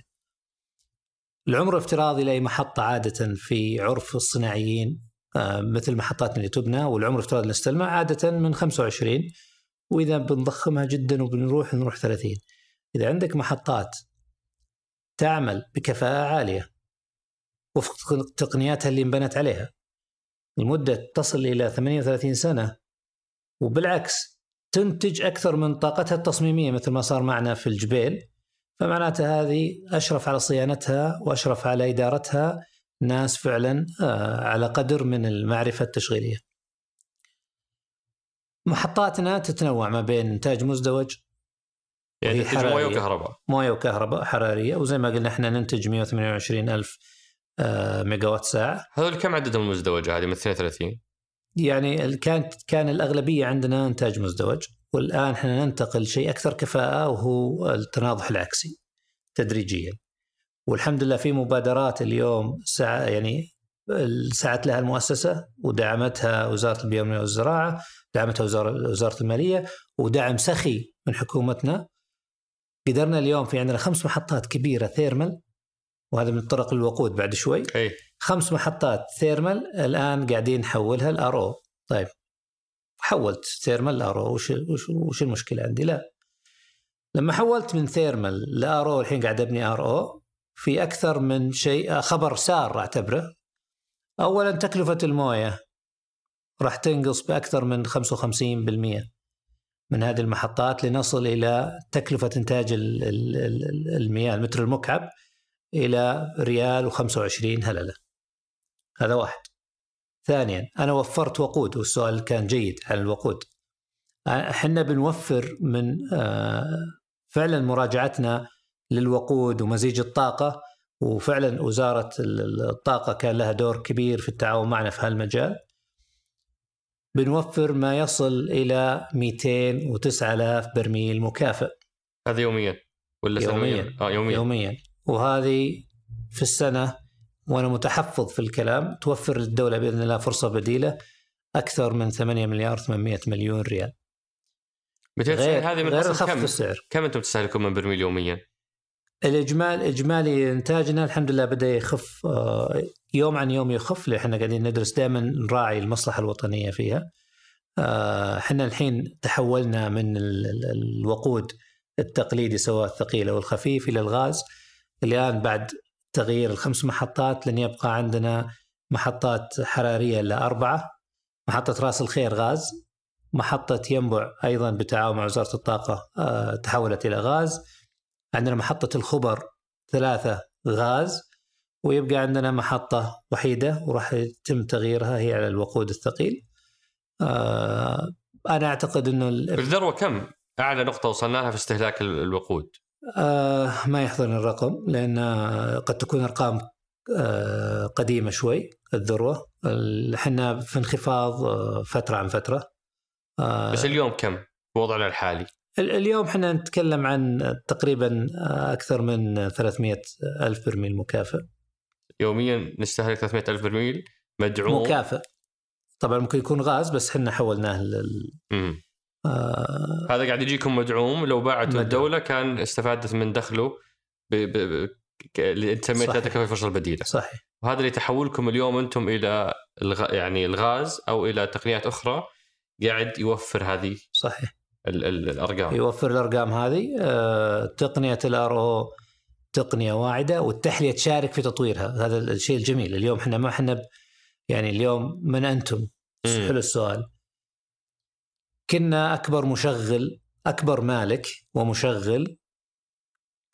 العمر الافتراضي لأي محطة عادة في عرف الصناعيين آه، مثل محطاتنا اللي تبنى والعمر الافتراضي نستلمه عادة من 25 وإذا بنضخمها جدا وبنروح نروح 30 إذا عندك محطات تعمل بكفاءة عالية وفق تقنياتها اللي انبنت عليها المدة تصل إلى 38 سنة وبالعكس تنتج أكثر من طاقتها التصميمية مثل ما صار معنا في الجبيل فمعناته هذه أشرف على صيانتها وأشرف على إدارتها ناس فعلا آه، على قدر من المعرفة التشغيلية. محطاتنا تتنوع ما بين إنتاج مزدوج يعني تنتج موية وكهرباء. موية وكهرباء حرارية وزي ما قلنا إحنا ننتج 128 ألف آه، ميجا وات ساعة. هذول كم عددهم المزدوجة هذه من 32 يعني كانت كان الأغلبية عندنا إنتاج مزدوج والآن إحنا ننتقل شيء أكثر كفاءة وهو التناضح العكسي تدريجيا. والحمد لله في مبادرات اليوم سع يعني سعت لها المؤسسة ودعمتها وزارة البيئة والزراعة دعمتها وزاره وزارة المالية ودعم سخي من حكومتنا. قدرنا اليوم في عندنا خمس محطات كبيرة ثيرمال وهذا من طرق الوقود بعد شوي. أي. خمس محطات thermal الآن قاعدين نحولها ال RO. طيب. حولت thermal ل RO. وش, وش, وش المشكلة عندي؟ لا. لما حولت من thermal ل RO الحين قاعد أبني RO في أكثر من شيء خبر سار أعتبره. اولا تكلفة الموية. راح تنقص بأكثر من 55% من هذه المحطات لنصل إلى تكلفة إنتاج المياه المتر المكعب إلى ريال و25 هللة. هذا واحد. ثانيا أنا وفرت وقود والسؤال كان جيد عن الوقود. إحنا بنوفر من فعلا مراجعتنا للوقود ومزيج الطاقة وفعلا وزارة الطاقة كان لها دور كبير في التعاون معنا في هالمجال. بنوفر ما يصل إلى 209 آلاف برميل مكافئ. هذا يوميا ولا يوميا سنويا؟ آه يوميا يوميا وهذه في السنة وأنا متحفظ في الكلام توفر للدوله بإذن الله فرصة بديلة أكثر من 8 مليار 800 مليون ريال 290 هذه من غير كم السعر كم أنتم تستهلكون من برميل يوميا؟ الاجمال إجمالي إنتاجنا الحمد لله بدأ يخف آه، يوم عن يوم يخف لأن إحنا قاعدين ندرس دائما نراعي المصلحة الوطنية فيها. آه، إحنا الحين تحولنا من ال- ال- الوقود التقليدي سواء الثقيل أو الخفيف إلى الغاز. الآن بعد تغيير الخمس محطات لن يبقى عندنا محطات حرارية إلا أربعة. محطة رأس الخير غاز. محطة ينبع أيضا بالتعاون مع وزارة الطاقة آه، تحولت إلى غاز. عندنا محطة الخبر ثلاثة غاز ويبقى عندنا محطة وحيدة وراح يتم تغييرها هي على الوقود الثقيل. آه أنا أعتقد أنه ال- الذروة كم؟ أعلى نقطة وصلنا لها في استهلاك ال- الوقود. آه ما يحضرني الرقم لأن قد تكون أرقام آه قديمة شوي الذروة. ال- إحنا في انخفاض آه فترة عن فترة. آه بس اليوم كم؟ وضعنا الحالي. ال- اليوم إحنا نتكلم عن تقريبا أكثر من 300 ألف برميل مكافئ. يوميا نستهلك 300 ألف برميل مدعوم. مكافئ. طبعا ممكن يكون غاز بس إحنا حولناه لل. آه هذا قاعد يجيكم مدعوم. لو باعته. الدولة كان استفادت من دخله ب... ب... اللي انت سميتها. تكلفه الفرصه البديله صحيح. وهذا اللي تحولكم اليوم أنتم إلى الغ... يعني الغاز أو إلى تقنيات أخرى قاعد يوفر هذه صحيح. ال... ال... الأرقام. يوفر الأرقام هذه. آه تقنية الآر أو تقنية واعدة والتحلية تشارك في تطويرها. هذا الشيء الجميل. اليوم إحنا ما إحنا يعني اليوم من أنتم. حلو السؤال. كنا أكبر مشغل أكبر مالك ومشغل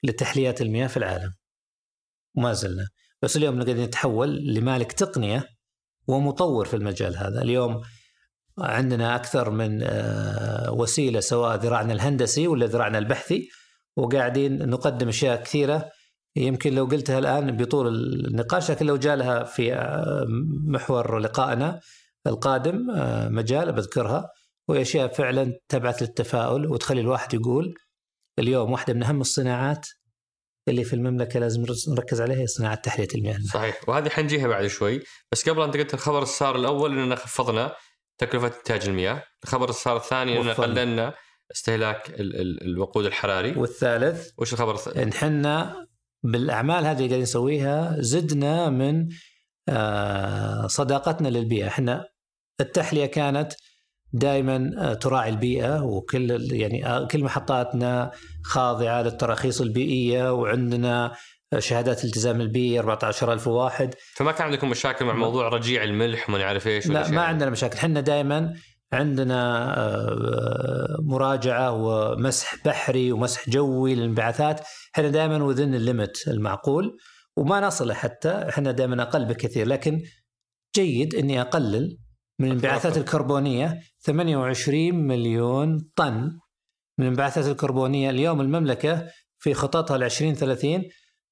لتحليات المياه في العالم. وما زلنا. بس اليوم قاعدين نتحول لمالك تقنية ومطور في المجال هذا. اليوم عندنا أكثر من آه، وسيلة سواء ذراعنا الهندسي ولا ذراعنا البحثي. وقاعدين نقدم أشياء كثيرة. يمكن لو قلتها الآن بطول النقاش لكن لو جاء لها في آه، محور لقائنا القادم آه، مجال بذكرها. وهي أشياء فعلا تبعث للتفاؤل وتخلي الواحد يقول اليوم واحدة من أهم الصناعات اللي في المملكة لازم نركز عليها هي صناعة تحلية المياه. صحيح. وهذه حنجيها بعد شوي. بس قبل انت قلت الخبر الصار الأول إننا خفضنا تكلفة انتاج المياه الخبر الصار الثاني وفرنا. قللنا استهلاك ال... ال... الوقود الحراري والثالث وش الخبر الثاني؟ إن حنا بالأعمال هذه اللي قاعدين نسويها زدنا من آه، صداقتنا للبيئة، إحنا التحلية كانت دائما تراعي البيئة وكل يعني آه، كل محطاتنا خاضعة للتراخيص البيئية وعندنا شهادات الالتزام البيئي 14000 واحد. فما كان عندكم مشاكل مع موضوع رجيع الملح وما نعرف إيش لا ما؟ عندنا مشاكل. إحنا دائما عندنا آه، مراجعة ومسح بحري ومسح جوي للانبعاثات. إحنا دائما وذن الليمت المعقول وما نصل حتى. إحنا دائما أقل بكثير لكن جيد إني أقلل من الانبعاثات. الكربونية. 28 مليون طن من الانبعاثات الكربونية. اليوم المملكة في خططها ل 2030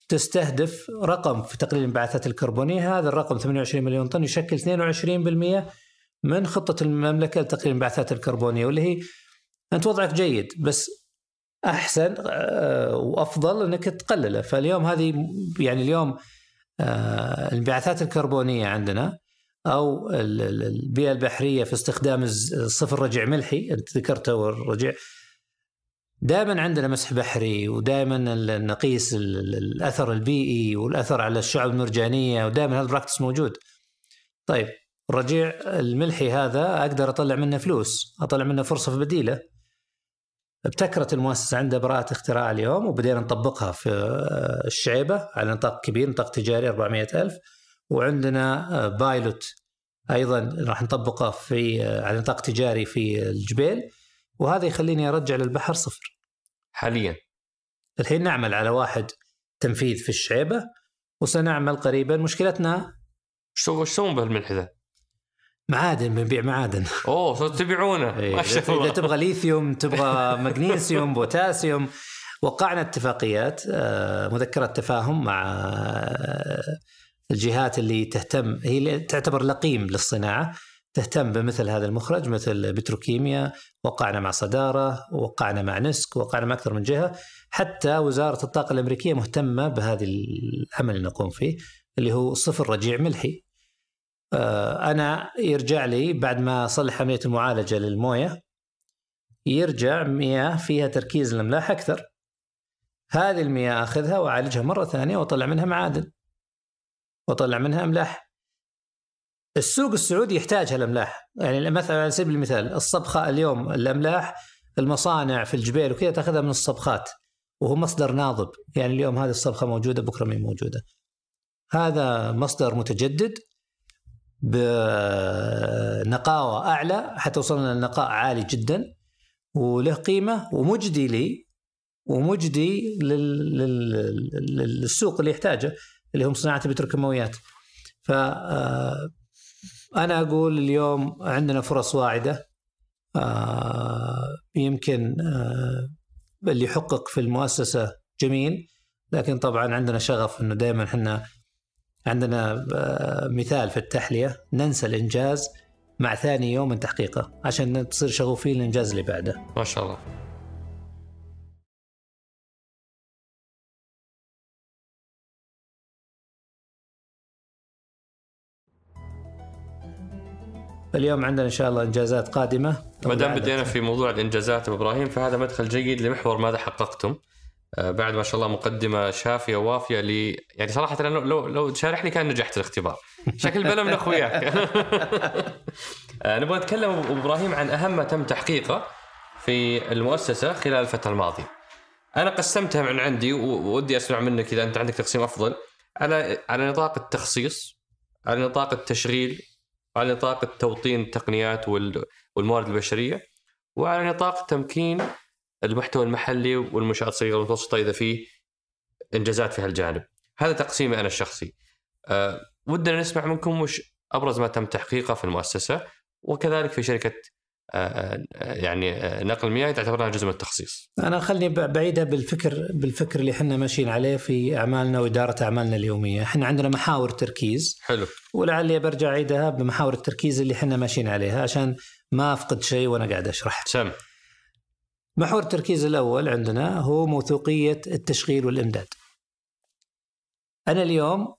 تستهدف رقم في تقليل الانبعاثات الكربونيه هذا الرقم 28 مليون طن يشكل 22% من خطة المملكة لتقليل الانبعاثات الكربونيه واللي هي أنت وضعك جيد بس أحسن آه، وأفضل إنك تقلله. فاليوم هذه يعني اليوم آه، الانبعاثات الكربونية عندنا أو البيئة البحرية في استخدام الصفر رجع ملحي. أنت ذكرته الرجع دائما عندنا مسح بحري ودائما نقيس الأثر البيئي والأثر على الشعب المرجانية ودائما هذا البراكتس موجود. طيب الرجيع الملحي هذا أقدر أطلع منه فلوس، أطلع منه فرصة بديلة. ابتكرت المؤسسة عندها براءة اختراع اليوم وبدينا نطبقها في الشعيبة على نطاق كبير نطاق تجاري 400 ألف وعندنا بايلوت أيضا راح نطبقه في على نطاق تجاري في الجبيل وهذا يخليني أرجع للبحر صفر. حاليا. الحين نعمل على واحد تنفيذ في الشعيبة وسنعمل قريبا مشكلتنا. وش تسوون بهالملح ذا؟ معادن بنبيع معادن. أوه صرت تبيعونه. إيه، ما شاء الله إذا تبغى ليثيوم تبغى مغنيسيوم بوتاسيوم. وقعنا اتفاقيات آه، مذكرة تفاهم مع آه، الجهات اللي تهتم هي تعتبر لقيم للصناعة. تهتم بمثل هذا المخرج مثل بتروكيميا وقعنا مع صدارة وقعنا مع نسك وقعنا مع أكثر من جهة. حتى وزارة الطاقة الأمريكية مهتمة بهذا العمل اللي نقوم فيه اللي هو صفر رجيع ملحي. آه، أنا يرجع لي بعد ما اصلح عمليه المعالجة للموية يرجع مياه فيها تركيز الأملاح أكثر. هذه المياه أخذها وأعالجها مرة ثانية وأطلع منها معادن وأطلع منها أملاح. السوق السعودي يحتاج هالاملاح يعني مثلا على سبيل المثال الصبخة اليوم الأملاح المصانع في الجبيل وكذا تأخذها من الصبخات وهو مصدر ناضب. يعني اليوم هذه الصبخة موجودة بكرة ما موجودة. هذا مصدر متجدد بنقاوة أعلى حتى وصلنا لنقاء عالي جدا وله قيمة ومجدي لي ومجدي للسوق اللي يحتاجه اللي هم صناعة البتروكيماويات. ف آه، أنا أقول اليوم عندنا فرص واعدة آه، يمكن آه، اللي يحقق في المؤسسة جميل لكن طبعا عندنا شغف إنه دائما إحنا عندنا مثال في التحلية ننسى الإنجاز مع ثاني يوم من تحقيقه عشان تصير شغوفين الإنجاز اللي بعده. ما شاء الله. اليوم عندنا إن شاء الله إنجازات قادمة. ما دام بدينا في موضوع الإنجازات إبراهيم فهذا مدخل جيد لمحور ماذا حققتم. آه، بعد ما شاء الله مقدمة شافية وافيه ل يعني صراحة لو لو, لو تشارحني كان نجحت الاختبار. شكل بلا من أخوياك. آه، نبغى نتكلم أبو إبراهيم عن أهم ما تم تحقيقه في المؤسسة خلال الفترة الماضية. أنا قسمتها من عندي ودي أسمع منك إذا أنت عندك تقسيم أفضل. على على نطاق التخصيص على نطاق التشغيل على نطاق التوطين التقنيات والموارد البشرية وعلى نطاق تمكين المحتوى المحلي والمنشآت الصغيرة والمتوسطة إذا في إنجازات في هالجانب. هذا تقسيمي أنا الشخصي. أه ودنا نسمع منكم وش أبرز ما تم تحقيقه في المؤسسة وكذلك في شركة يعني نقل المياه تعتبرها جزء من التخصيص. أنا خلني بعيدها بالفكر بالفكر اللي إحنا ماشيين عليه في أعمالنا وإدارة أعمالنا اليومية، إحنا عندنا محاور تركيز حلو ولعلي برجع أعيدها بمحاور التركيز اللي إحنا ماشيين عليها عشان ما أفقد شيء وأنا قاعد أشرح. سم. محور التركيز الأول عندنا هو موثوقية التشغيل والإمداد أنا اليوم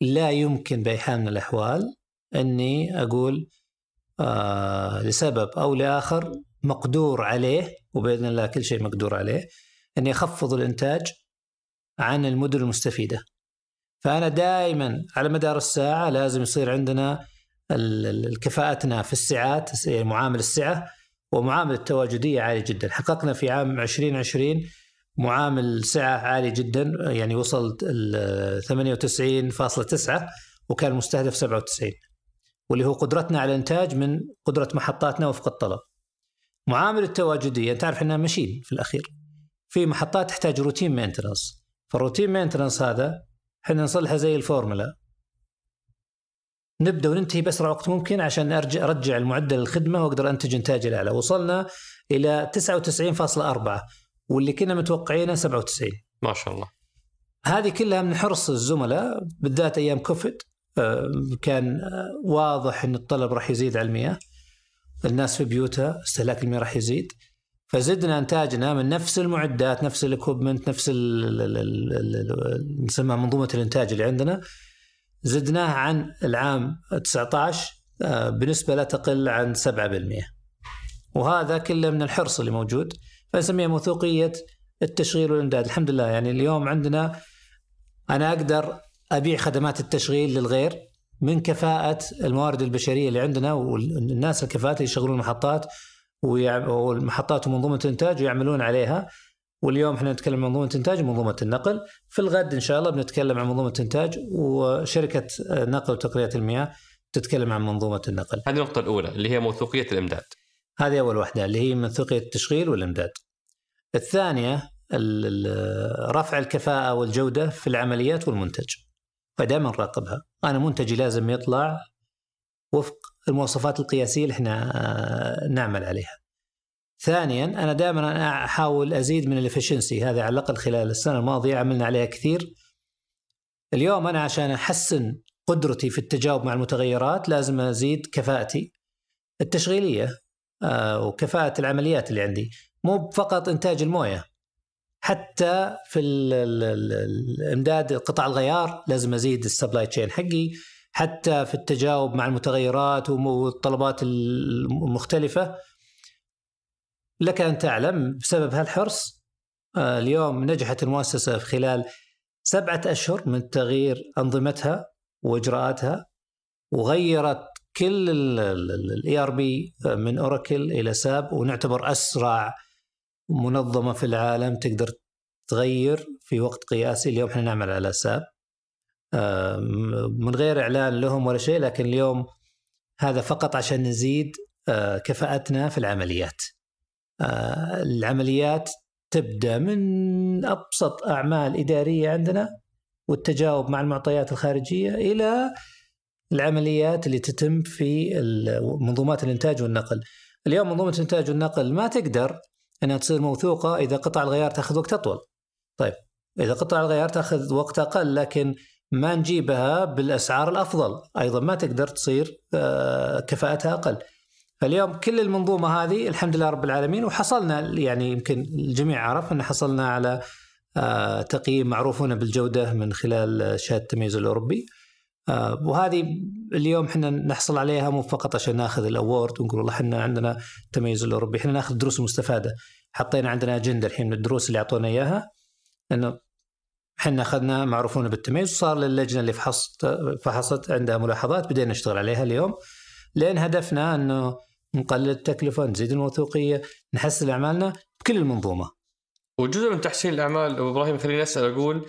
لا يمكن بأي من الأحوال أني أقول آه لسبب أو لآخر مقدور عليه وبإذن الله كل شيء مقدور عليه أني أخفض الإنتاج عن المدن المستفيدة. فأنا دائما على مدار الساعة لازم يصير عندنا الكفاءتنا في السعات معامل السعة ومعامل التواجدية عالي جدا. حققنا في عام 2020 معامل سعة عالي جدا يعني وصل 98.9 وكان مستهدف 97 واللي هو قدرتنا على الإنتاج من قدرة محطاتنا وفق الطلب. معامل التواجدية تعرف إحنا ماشيين في الأخير. في محطات تحتاج routine maintenance فال routine maintenance هذا إحنا نصلحها زي الفورمولا. نبدأ وننتهي بأسرع وقت ممكن عشان ارجع أرجع المعدل الخدمة وأقدر أنتج إنتاج الأعلى. وصلنا إلى 99.4 واللي كنا متوقعينه 97 ما شاء الله. هذه كلها من حرص الزملاء بالذات أيام كوفيد. كان واضح إن الطلب راح يزيد على المياه. الناس في بيوتها استهلاك المياه راح يزيد. فزدنا إنتاجنا من نفس المعدات نفس الاكوبمنت نفس نسمى منظومة الإنتاج اللي عندنا. زدناه عن العام 19 آه، بنسبة لا تقل عن 7% وهذا كله من الحرص اللي موجود. فنسميها موثوقية التشغيل والإمداد. الحمد لله يعني اليوم عندنا أنا أقدر أبيع خدمات التشغيل للغير من كفاءة الموارد البشرية اللي عندنا والناس الكفاءات اللي يشغلون المحطات والمحطات ومنظومة الإنتاج ويعملون عليها. واليوم إحنا نتكلم عن منظومة إنتاج ومنظومة النقل. في الغد إن شاء الله بنتكلم عن منظومة إنتاج وشركة نقل وتقنية المياه تتكلم عن منظومة النقل. هذه النقطة الأولى اللي هي موثوقية الإمداد. هذه أول واحدة اللي هي موثوقية التشغيل والإمداد. الثانية رفع الكفاءة والجودة في العمليات والمنتج. فدائما نراقبها أنا منتجي لازم يطلع وفق المواصفات القياسية اللي إحنا آه، نعمل عليها. ثانيا أنا دائما أحاول أزيد من الإفشنسي. هذا على الأقل خلال السنة الماضية عملنا عليها كثير. اليوم أنا عشان أحسن قدرتي في التجاوب مع المتغيرات لازم أزيد كفاءتي التشغيلية آه، وكفاءة العمليات اللي عندي. مو فقط إنتاج الموية. حتى في الإمداد قطع الغيار لازم أزيد ال supply chain حقي حتى في التجاوب مع المتغيرات والطلبات المختلفة. لك أن تعلم بسبب هالحرص آه، اليوم نجحت المؤسسة في خلال سبعة أشهر من تغيير أنظمتها وإجراءاتها وغيرت كل ال ERP من أوراكل إلى ساب ونعتبر أسرع منظمه في العالم تقدر تغير في وقت قياسي اليوم إحنا نعمل على ساب من غير إعلان لهم ولا شيء لكن اليوم هذا فقط عشان نزيد آه، كفاءتنا في العمليات آه، العمليات تبدأ من أبسط أعمال إدارية عندنا والتجاوب مع المعطيات الخارجية إلى العمليات اللي تتم في منظومات الإنتاج والنقل. اليوم منظومة الإنتاج والنقل ما تقدر انها تصير موثوقة إذا قطع الغيار تأخذ وقت أطول. طيب إذا قطع الغيار تأخذ وقت أقل لكن ما نجيبها بالأسعار الأفضل، أيضا ما تقدر تصير آه، كفاءتها أقل. فاليوم كل المنظومة هذه الحمد لله رب العالمين وحصلنا يعني يمكن الجميع عرف أن حصلنا على آه، تقييم معروف هنا بالجودة من خلال شهاده التمييز الأوروبي. آه، وهذه اليوم إحنا نحصل عليها مو فقط عشان ناخذ الاورد ونقول والله إحنا عندنا التميز الأوروبي، إحنا ناخذ دروس مستفادة. حطينا عندنا اجنده الحين من الدروس اللي أعطونا إياها إنه إحنا أخذنا معروفون بالتمييز وصار للجنة اللي فحصت فحصت عندها ملاحظات بدينا نشتغل عليها اليوم لأن هدفنا إنه نقلل التكلفة نزيد الموثوقية نحسن أعمالنا بكل المنظومة. وجزء من تحسين الأعمال ابو إبراهيم خليني أسأل أقول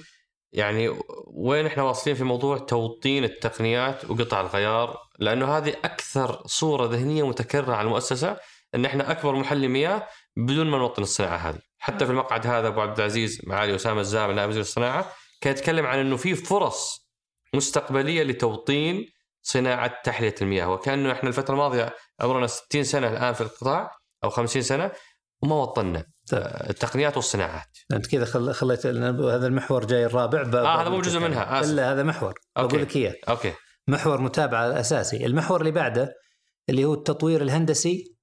يعني وين إحنا واصلين في موضوع توطين التقنيات وقطع الغيار؟ لأنه هذه أكثر صورة ذهنية متكررة على المؤسسة إن إحنا أكبر محل مياه بدون ما نوطن الصناعة هذه، حتى في المقعد هذا أبو عبد العزيز معالي أسامة الزامل نائب وزير الصناعة كان يتكلم عن إنه في فرص مستقبلية لتوطين صناعة تحلية المياه. وكأنه إحنا الفترة الماضية عمرنا 60 سنة الآن في القطاع أو 50 سنة وما وطنا التقنيات والصناعات. أنت كذا خليت هذا المحور جاي الرابع آه هذا مو جزء منها آسف. لا هذا محور. أقول لك إياه. أوكي. محور متابعة أساسي. المحور اللي بعده اللي هو التطوير الهندسي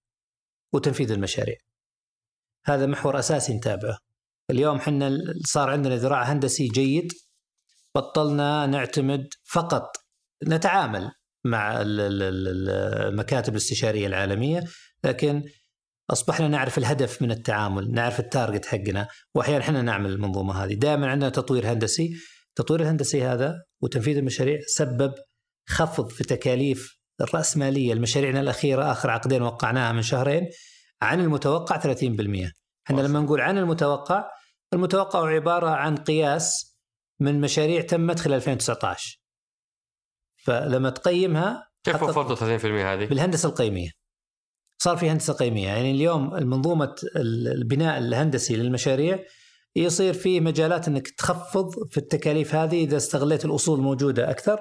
وتنفيذ المشاريع. هذا محور أساسي نتابعه. اليوم إحنا صار عندنا ذراع هندسي جيد بطلنا نعتمد فقط نتعامل مع المكاتب الاستشارية العالمية لكن أصبحنا نعرف الهدف من التعامل، نعرف التارجت حقنا، وأحيانا إحنا نعمل المنظومة هذه، دائما عندنا تطوير هندسي، التطوير الهندسي هذا وتنفيذ المشاريع سبب خفض في تكاليف الرأسمالية لمشاريعنا الأخيرة آخر عقدين وقعناها من شهرين عن المتوقع 30%. إحنا لما نقول عن المتوقع المتوقع عبارة عن قياس من مشاريع تمت خلال 2019. فلما تقيمها كيف وفرتوا 30% هذه؟ بالهندسة القيمية. صار في هندسة قيمية. يعني اليوم المنظومة البناء الهندسي للمشاريع يصير فيه مجالات إنك تخفض في التكاليف هذه إذا استغليت الأصول الموجودة أكثر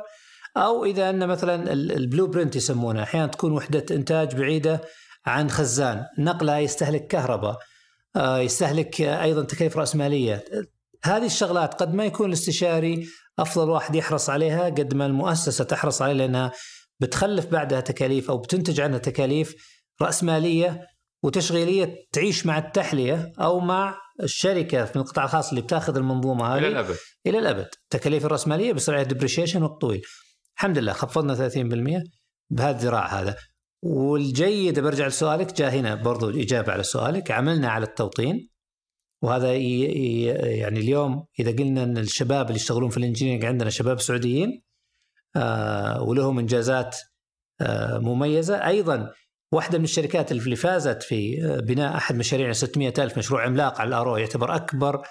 أو إذا أن مثلا البلو برنت يسمونه أحيانا تكون وحدة إنتاج بعيدة عن خزان نقلها يستهلك كهرباء آه، يستهلك أيضا تكاليف رأسمالية. هذه الشغلات قد ما يكون الاستشاري أفضل واحد يحرص عليها قد ما المؤسسة تحرص عليها لأنها بتخلف بعدها تكاليف أو بتنتج عنها تكاليف راسماليه وتشغيلية تعيش مع التحلية أو مع الشركة في القطاع الخاص اللي بتاخذ المنظومة هذه. إلى الأبد. إلى الأبد. التكاليف الراسماليه بيصير عليها ديبريشيشن وقت طويل الحمد لله خفضنا 30% بهذا الذراع هذا. والجيد برجع لسؤالك جاء هنا برضو إجابة على سؤالك. عملنا على التوطين. وهذا يعني اليوم إذا قلنا إن الشباب اللي يشتغلون في ال engineering عندنا شباب سعوديين آه ولهم إنجازات آه مميزة. أيضا واحدة من الشركات اللي فازت في آه، بناء أحد مشاريع 600 ألف مشروع عملاق على ال RO يعتبر أكبر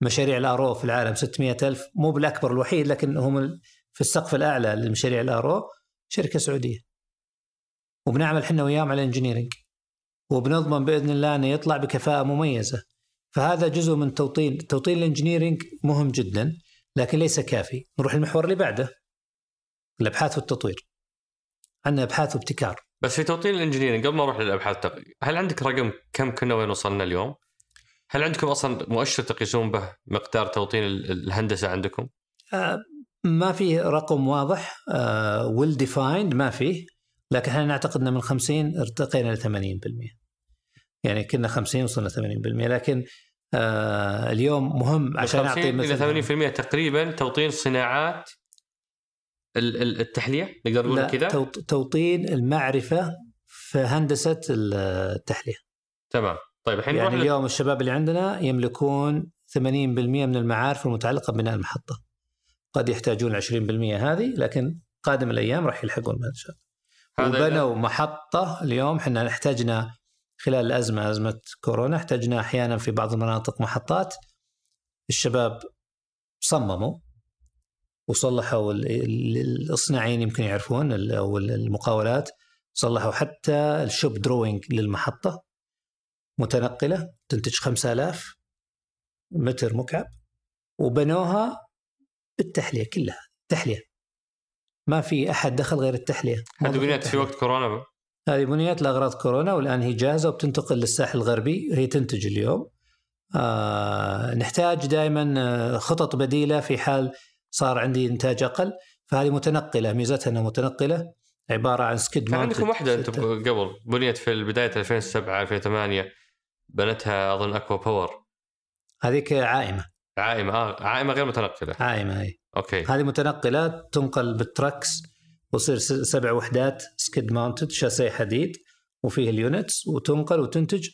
مشاريع ال RO في العالم 600 ألف مو بالأكبر الوحيد لكن هم في السقف الأعلى لمشاريع ال RO شركة سعودية. وبنعمل إحنا وياهم على engineering وبنضمن بإذن الله إنه يطلع بكفاءة مميزة. فهذا جزء من توطين توطين ال engineering مهم جدا لكن ليس كافي. نروح المحور اللي بعده الأبحاث والتطوير. عندنا أبحاث وابتكار. بس في توطين ال engineering قبل ما أروح للأبحاث هل عندك رقم كم كنا وين وصلنا اليوم؟ هل عندكم أصلا مؤشر تقيسون به مقدار توطين الهندسة عندكم؟ آه ما في رقم واضح آه well defined ما فيه لكن إحنا نعتقد ان من 50 ارتقينا ل 80% يعني كنا 50 وصلنا 80% لكن آه اليوم مهم عشان أعطي مثلا إلى 80% تقريبا توطين صناعات التحلية نقدر نقول كذا؟ توطين المعرفة في هندسة التحلية. تمام. طيب الحين يعني اليوم ل... الشباب اللي عندنا يملكون 80% من المعارف المتعلقه ببناء المحطة. قد يحتاجون 20% هذه لكن قادم الأيام راح يلحقون إن شاء الله. وبنوا محطة اليوم إحنا احتاجنا خلال الازمه أزمة كورونا احتاجنا أحيانا في بعض المناطق محطات. الشباب صمموا وصلحوا الصناعيين يمكن يعرفون أو المقاولات صلحوا حتى الشوب دروينج للمحطة متنقلة تنتج 5000 متر مكعب وبنوها بالتحلية كلها تحلية. ما في أحد دخل غير التحلية. هذه بنيت في وقت كورونا هذه بنيت لأغراض كورونا والآن هي جاهزة وبتنتقل للساحل الغربي. هي تنتج اليوم. آه نحتاج دائما آه، خطط بديلة في حال صار عندي إنتاج أقل فهذه متنقلة ميزتها إنها متنقلة عبارة عن سكيد كان عندكم واحدة أنتم قبل بنيت في بدايه 2007 2008 بنتها أظن أكوا باور هذيك عائمة. عائمة آه عائمة غير متنقلة. عائمة إي. أوكي. هذه متنقلة تنقل بال trucks وتصير سبع وحدات skid mounted شاسيه حديد وفيه ال units وتنقل وتنتج.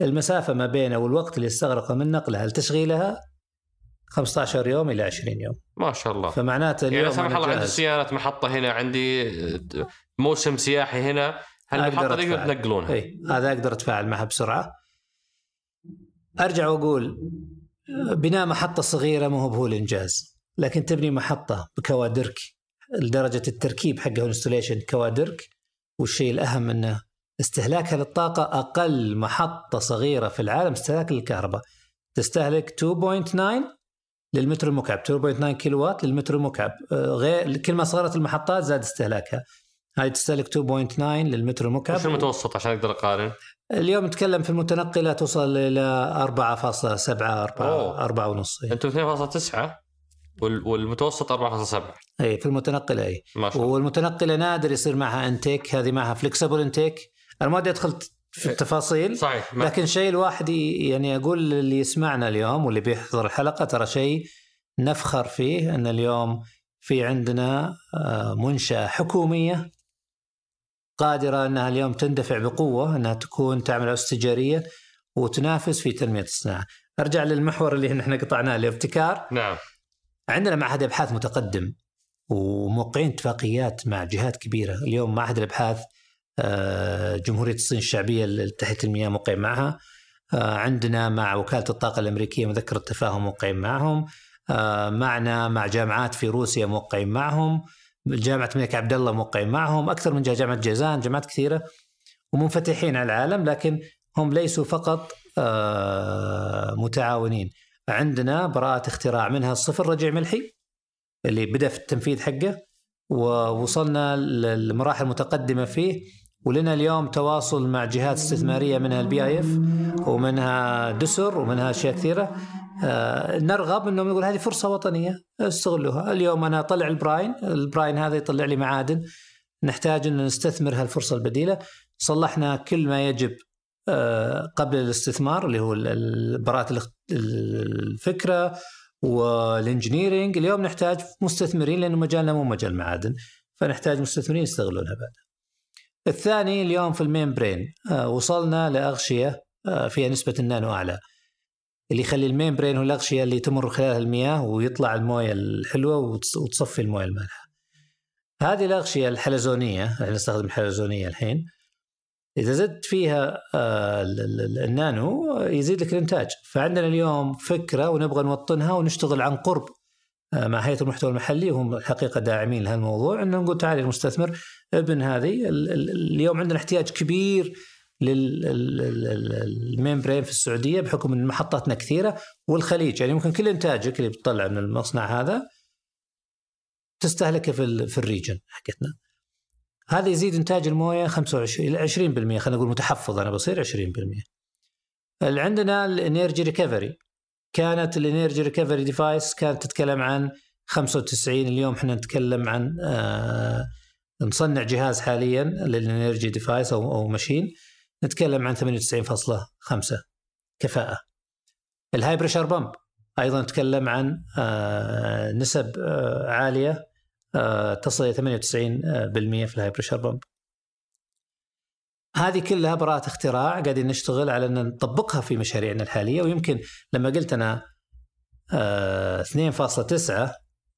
المسافة ما بينه والوقت اللي استغرق من نقلها لتشغيلها 15 يوم إلى 20 يوم. ما شاء الله. فمعناته اليوم يعني سمح الله عندي صيانه محطة هنا عندي موسم سياحي هنا. هل المحطه تقدر تنقلونها؟ إي هذا أقدر أتفاعل معها بسرعة. أرجع وأقول بناء محطة صغيرة مو هو الإنجاز لكن تبني محطة بكوادرك. لدرجة التركيب حقها installation كوادرك والشيء الأهم أنه استهلاكها للطاقة أقل محطة صغيرة في العالم استهلاك للكهرباء. تستهلك 2.9 للمتر المكعب 2.9 كيلو وات للمتر المكعب. آه، غير كل ما صغرت المحطات زاد استهلاكها. هاي تستهلك 2.9 للمتر المكعب. وش المتوسط عشان أقدر أقارن؟ اليوم نتكلم في المتنقلة توصل إلى 4.7 4 4 ونص أنتم 2.9 والمتوسط 4.7 اي في المتنقلة اي ما شاء الله. والمتنقلة نادر يصير معها intake هذه معها flexible intake أنا ما ادخل أدخل في. التفاصيل صحيح لكن شيء الواحد يعني أقول اللي يسمعنا اليوم واللي بيحضر الحلقة ترى شيء نفخر فيه أن اليوم في عندنا آه، منشأة حكومية قادرة أنها اليوم تندفع بقوة أنها تكون تعمل استجارية وتنافس في تنمية الصناعة. أرجع للمحور اللي إحنا قطعناه الابتكار. نعم. عندنا معهد أبحاث متقدم وموقعين اتفاقيات مع جهات كبيرة، اليوم معهد الأبحاث جمهورية الصين الشعبية تحت المياه موقع معها. آه، عندنا مع وكالة الطاقة الأمريكية مذكرة التفاهم موقعين معهم. آه، معنا مع جامعات في روسيا موقعين معهم. جامعة الملك عبد الله موقعين معهم. أكثر من جامعة جازان جامعات كثيرة ومنفتحين على العالم لكن هم ليسوا فقط متعاونين. عندنا براءة اختراع منها الصفر رجع ملحي اللي بدأ في التنفيذ حقه ووصلنا للمراحل المتقدمة فيه. ولنا اليوم تواصل مع جهات استثمارية منها ال PIF ومنها دسر ومنها أشياء كثيرة. آه نرغب إنهم يقول هذه فرصة وطنية استغلوها. اليوم أنا أطلع ال brine ال brine هذا يطلع لي معادن. نحتاج إن نستثمر هالفرصة البديلة. صلحنا كل ما يجب آه، قبل الاستثمار اللي هو براءة الفكرة وال engineering اليوم نحتاج مستثمرين لأنه مجالنا مو مجال معادن فنحتاج مستثمرين يستغلونها بعد. الثاني اليوم في ال membrane آه، وصلنا لأغشية آه، فيها نسبة النانو أعلى. اللي يخلي ال membrane هو الأغشية اللي تمر خلالها المياه ويطلع الموية الحلوة وتصفي الموية المالحة. هذه الأغشية الحلزونية إحنا نستخدم الحلزونية الحين إذا زدت فيها آه، النانو يزيد لك الإنتاج. فعندنا اليوم فكرة ونبغى نوطنها ونشتغل عن قرب. مع هيئة المحتوى المحلي وهم الحقيقة داعمين لهالموضوع انه نقول تعال المستثمر ابن هذه اليوم عندنا احتياج كبير لل membrane في السعودية بحكم إن محطاتنا كثيرة والخليج يعني ممكن كل إنتاجك اللي بتطلع من المصنع هذا تستهلكه في في ال region حقتنا. هذا يزيد إنتاج الموية 25 إلى 20% خلينا نقول متحفظ أنا بصير 20% اللي عندنا ال energy recovery كانت ال energy recovery device كانت تتكلم عن 95 اليوم إحنا نتكلم عن آه نصنع جهاز حاليا لل energy device أو أو machine نتكلم عن 98.5 كفاءة ال high pressure pump أيضا نتكلم عن آه نسب آه عالية آه، تصل إلى 98% في ال high pressure pump. هذه كلها براءة اختراع قاعدين نشتغل على أن نطبقها في مشاريعنا الحالية ويمكن لما قلت أنا 2.9 آه،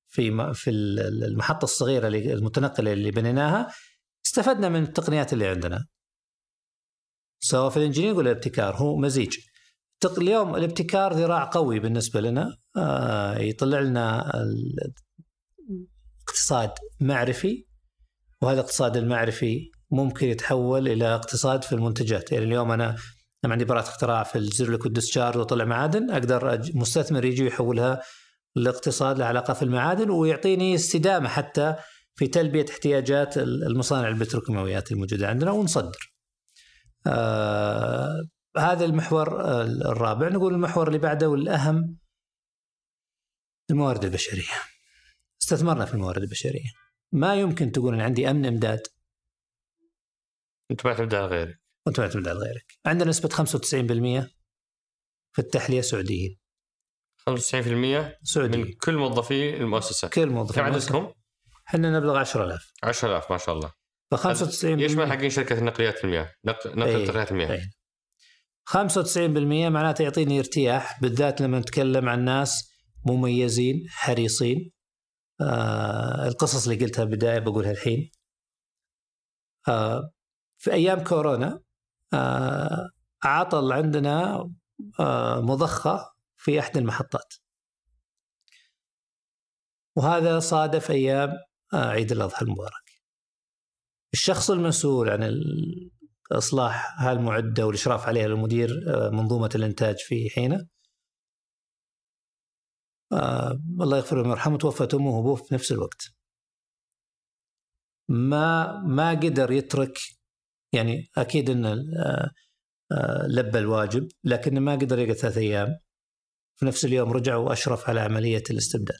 في في المحطة الصغيرة المتنقلة اللي بنيناها استفدنا من التقنيات اللي عندنا. سواء في الانجنيير ولا الابتكار هو مزيج. اليوم الابتكار ذراع قوي بالنسبة لنا آه، يطلع لنا اقتصاد معرفي وهذا الاقتصاد المعرفي ممكن يتحول إلى اقتصاد في المنتجات يعني اليوم أنا لما عندي براءة اختراع في ال zero liquid discharge وطلع معادن أقدر مستثمر يجي يحولها لاقتصاد له علاقه في المعادن ويعطيني استدامة حتى في تلبية احتياجات المصانع البتروكيماويات الموجودة عندنا ونصدر. آه هذا المحور الرابع نقول المحور اللي بعده والأهم الموارد البشرية. استثمرنا في الموارد البشرية ما يمكن تقول إن عندي أمن إمداد أنت ما تعتمد على غيرك وانت ما تعتمد على غيرك عندنا نسبة 95% في التحلية سعوديين. 95% سعودي من كل موظفي المؤسسه كل موظفي كم عددكم؟ إحنا نبلغ 10000 10000 ما شاء الله. ف 95% يشمل حقين شركة النقليات المياه؟ نقل نقل أيه. تقنيات المياه. أيه. 95% معناته يعطيني ارتياح بالذات لما نتكلم عن ناس مميزين حريصين. آه القصص اللي قلتها بداية بقولها الحين. آه في أيام كورونا آه عطل عندنا آه مضخة في إحدى المحطات. وهذا صادف أيام آه عيد الأضحى المبارك. الشخص المسؤول عن إصلاح هالمعدة والإشراف عليها المدير آه منظومة الإنتاج في حينه. الله يغفر له ويرحمه توفت أمه وابوه في نفس الوقت. ما ما قدر يترك يعني أكيد إن آه آه لبى الواجب لكن ما قدر يقعد ثلاث أيام في نفس اليوم رجع وأشرف على عملية الاستبدال.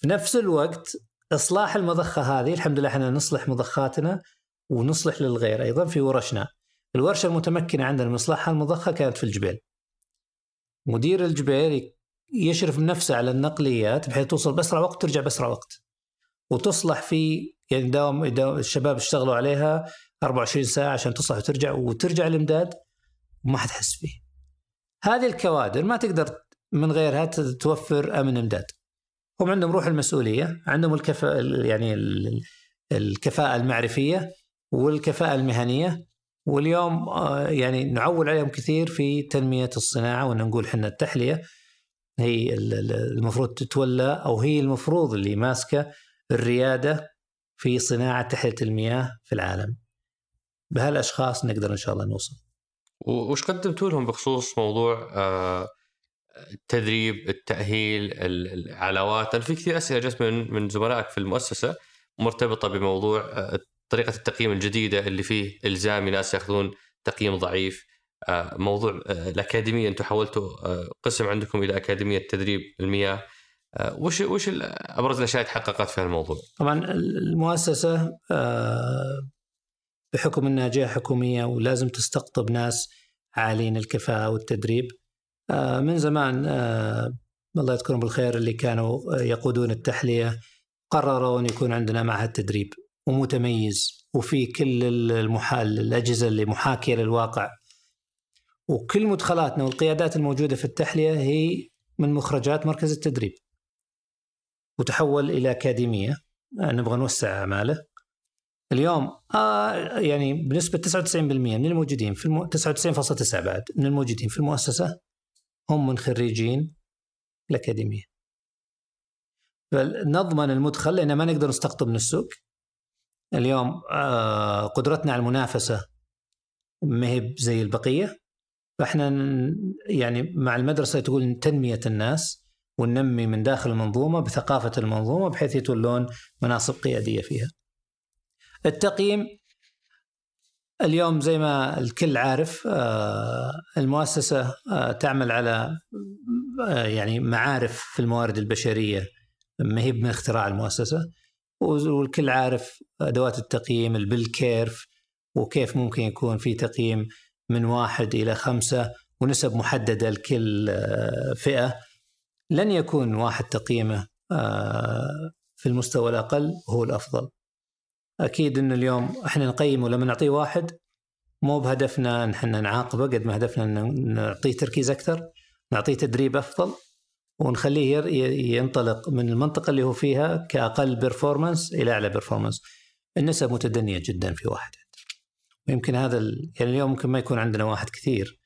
في نفس الوقت إصلاح المضخة هذه الحمد لله إحنا نصلح مضخاتنا ونصلح للغير أيضا في ورشنا. الورشة المتمكنة عندنا من إصلاح المضخة كانت في الجبيل. مدير الجبيل يشرف نفسه على النقليات بحيث توصل بأسرع وقت ترجع بأسرع وقت وتصلح في يعني داوم الشباب اشتغلوا عليها 24 ساعة عشان تصلح وترجع وترجع الامداد وما حد حس فيه. هذه الكوادر ما تقدر من غيرها توفر أمن إمداد. هم عندهم روح المسؤولية، عندهم الكفاءه يعني الكفاءة المعرفية والكفاءة المهنية واليوم آه، يعني نعول عليهم كثير في تنمية الصناعة وإن نقول إحنا التحلية هي المفروض تتولى أو هي المفروض اللي ماسكة الريادة في صناعة تحلية المياه في العالم. بهالأشخاص نقدر إن شاء الله نوصل. وش قدمتوا لهم بخصوص موضوع آه، التدريب، التأهيل، العلاوات؟ في كثير أسئلة جت من من زملائك في المؤسسة مرتبطة بموضوع آه، طريقة التقييم الجديدة اللي فيه الزامي ناس يأخذون تقييم ضعيف آه، موضوع الأكاديمية أنتم حولتوا قسم عندكم إلى أكاديمية تدريب المياه وش وش أبرز الأشياء اللي تحققت في الموضوع؟ طبعا المؤسسة بحكم إنها جهة حكومية ولازم تستقطب ناس عالين الكفاءة والتدريب. آه، من زمان آه، الله يذكرهم بالخير اللي كانوا يقودون التحلية قرروا إن يكون عندنا معهد تدريب ومتميز وفي كل المحال الأجهزة اللي محاكية للواقع. وكل مدخلاتنا والقيادات الموجودة في التحلية هي من مخرجات مركز التدريب. وتحول إلى أكاديمية. نبغى نوسع أعماله. اليوم آه يعني بنسبة 99% من الموجودين في المو... 99.9 بعد من الموجودين في المؤسسة هم من خريجين الأكاديمية. فنضمن المدخل لأن ما نقدر نستقطب من السوق. اليوم آه قدرتنا على المنافسة ما هي زي البقية فإحنا يعني مع المدرسة تقول تنمية الناس وننمي من داخل المنظومة بثقافة المنظومة بحيث يتولون مناصب قيادية فيها. التقييم اليوم زي ما الكل عارف آه، المؤسسة آه، تعمل على آه، يعني معارف في الموارد البشرية ما هي من اختراع المؤسسة. والكل عارف أدوات التقييم البالكيرف وكيف ممكن يكون في تقييم من واحد إلى خمسة ونسب محددة لكل فئة. لن يكون واحد تقييمه في المستوى الأقل هو الأفضل. أكيد انه اليوم إحنا نقيمه لما نعطيه واحد مو بهدفنا إن إحنا نعاقبه قد ما هدفنا إن نعطيه تركيز أكثر نعطيه تدريب أفضل ونخليه ينطلق من المنطقة اللي هو فيها كأقل performance إلى أعلى performance النسب متدنية جدا في واحد. ويمكن هذا ال... يعني اليوم ممكن ما يكون عندنا واحد كثير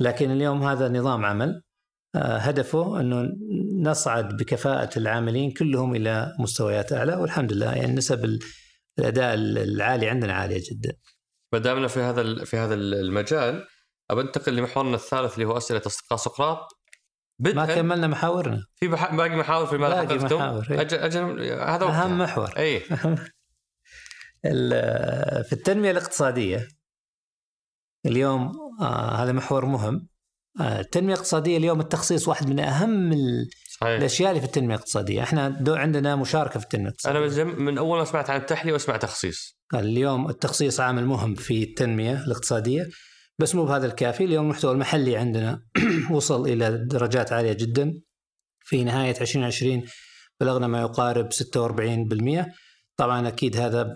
لكن اليوم هذا نظام عمل آه، هدفه إنه نصعد بكفاءة العاملين كلهم إلى مستويات أعلى والحمد لله يعني نسب الأداء العالي عندنا عالية جدا. ما دامنا في هذا في هذا المجال أبى أنتقل لمحورنا الثالث اللي هو أسئلة أصدقاء سقراط. ما كملنا محاورنا. في بح... باقي محاور في ما باقي محاور إيه؟ أجل... أجل... هذا أهم محور. اي في التنمية الاقتصادية اليوم آه هذا محور مهم. آه التنمية الاقتصادية اليوم التخصيص واحد من أهم صحيح. الأشياء اللي في التنمية الاقتصادية، إحنا دو عندنا مشاركة في التنمية الاقتصادية. أنا من, من أول ما سمعت عن التحلية واسمع تخصيص. اليوم التخصيص عامل مهم في التنمية الاقتصادية بس مو بهذا الكافي، اليوم المحتوى المحلي عندنا وصل إلى درجات عالية جدا. في نهاية 2020 بلغنا ما يقارب 46%. طبعا أكيد هذا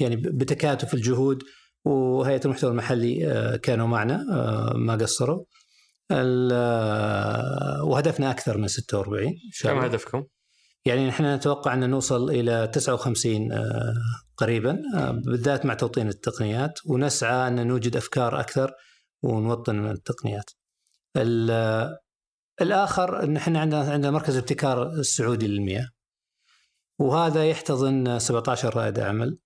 يعني بتكاتف الجهود وهيئة المحتوى المحلي آه، كانوا معنا آه، ما قصروا. وهدفنا أكثر من 46 كم هدفكم؟ يعني نحن نتوقع أن نوصل إلى 59 آه، قريبا آه، بالذات مع توطين التقنيات ونسعى أن نوجد أفكار أكثر ونوطن من التقنيات. الآخر إن إحنا عندنا عندنا مركز ابتكار السعودي للمياه. وهذا يحتضن 17 رائد اعمال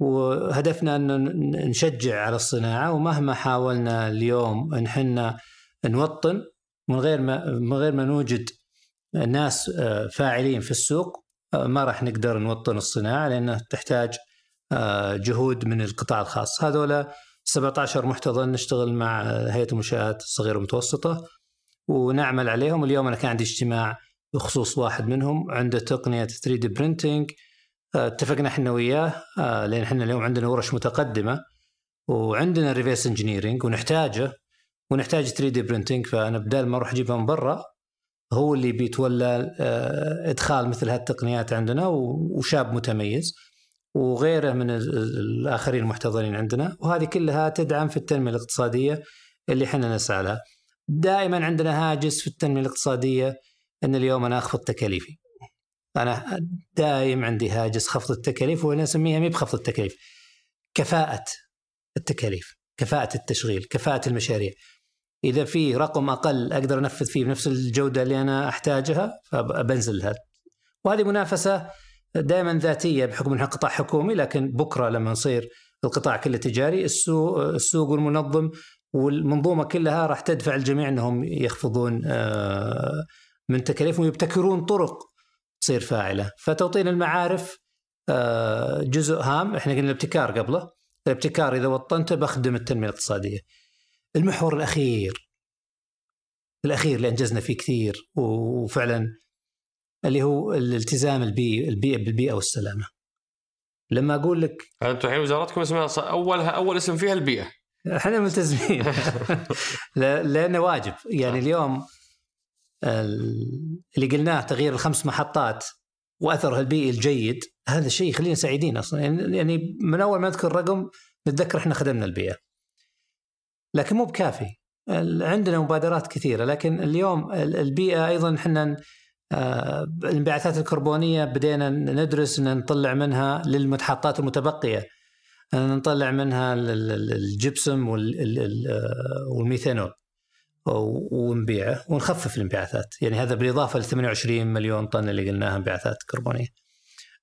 وهدفنا أن نشجع على الصناعة ومهما حاولنا اليوم إن إحنا نوطن من غير ما من غير ما نوجد ناس آه، فاعلين في السوق آه، ما راح نقدر نوطن الصناعة لانها تحتاج آه، جهود من القطاع الخاص. هذولا 17 محتضن نشتغل مع هيئة المنشآت الصغيرة والمتوسطة ونعمل عليهم. اليوم أنا كان عندي اجتماع بخصوص واحد منهم عنده تقنية 3 دي برينتنج اتفقنا إحنا وياه لأن إحنا اليوم عندنا ورش متقدمة وعندنا reverse engineering ونحتاجه. ونحتاج 3D printing فأنا بدال ما أروح اجيبها من برا هو اللي بيتولى آه، إدخال مثل هالتقنيات عندنا وشاب متميز وغيره من الآخرين المحتضنين عندنا وهذه كلها تدعم في التنمية الاقتصادية اللي إحنا نسعى لها. دائما عندنا هاجس في التنمية الاقتصادية إن اليوم أنا أخفض تكاليفي. أنا دائم عندي هاجس خفض التكاليف وأنا أسميها مي بخفض التكاليف. كفاءة التكاليف، كفاءة التشغيل، كفاءة المشاريع. إذا في رقم أقل أقدر أنفذ فيه بنفس الجودة اللي أنا أحتاجها فبنزل هذا وهذه منافسة دائما ذاتية بحكم إنها قطاع حكومي لكن بكرة لما نصير القطاع كله تجاري السوق السوق والمنظم والمنظومة كلها راح تدفع الجميع إنهم يخفضون آه، من تكاليفهم ويبتكرون طرق تصير فاعلة. فتوطين المعارف آه، جزء هام. إحنا قلنا الابتكار قبله. الابتكار إذا وطنته بخدم التنمية الاقتصادية. المحور الأخير. الأخير اللي أنجزنا فيه كثير وفعلا اللي هو الالتزام البيئي البيئة بالبيئة والسلامة. لما أقول لك أنتم الحين وزارتكم اسمها اولها أول اسم فيها البيئة. إحنا ملتزمين. لا- لأنه واجب. يعني اليوم ال- اللي قلناه تغيير الخمس محطات وأثرها البيئي الجيد هذا الشيء يخلينا سعيدين أصلا. يعني يعني من أول ما نذكر الرقم نتذكر إحنا خدمنا البيئة. لكن مو بكافي. عندنا مبادرات كثيرة لكن اليوم ال- البيئة أيضا إحنا آه، الانبعاثات الكربونية بدينا ندرس إن نطلع منها للمتحطات المتبقية. نطلع منها ال- ال- الجبسم آه، والميثانول. ونبيعه ونخفف الانبعاثات. يعني هذا بالإضافة ل 28 مليون طن اللي قلناها انبعاثات كربونية.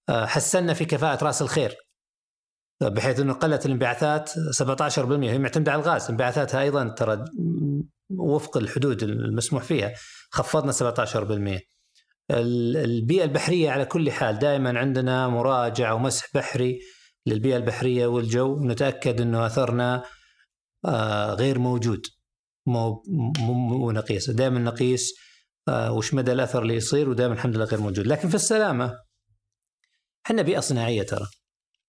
آه، حسنا في كفاءة رأس الخير. بحيث أنه قلت الانبعاثات 17% هي معتمدة على الغاز. انبعاثاتها أيضا ترى وفق الحدود المسموح فيها. خفضنا 17% ال- البيئة البحرية على كل حال دائما عندنا مراجعة ومسح بحري للبيئة البحرية والجو. نتأكد أنه أثرنا آه، غير موجود. مو مو نقيس. دائما نقيس آه، وش مدى الأثر اللي يصير ودائما الحمد لله غير موجود. لكن في السلامة إحنا بيئة صناعية ترى.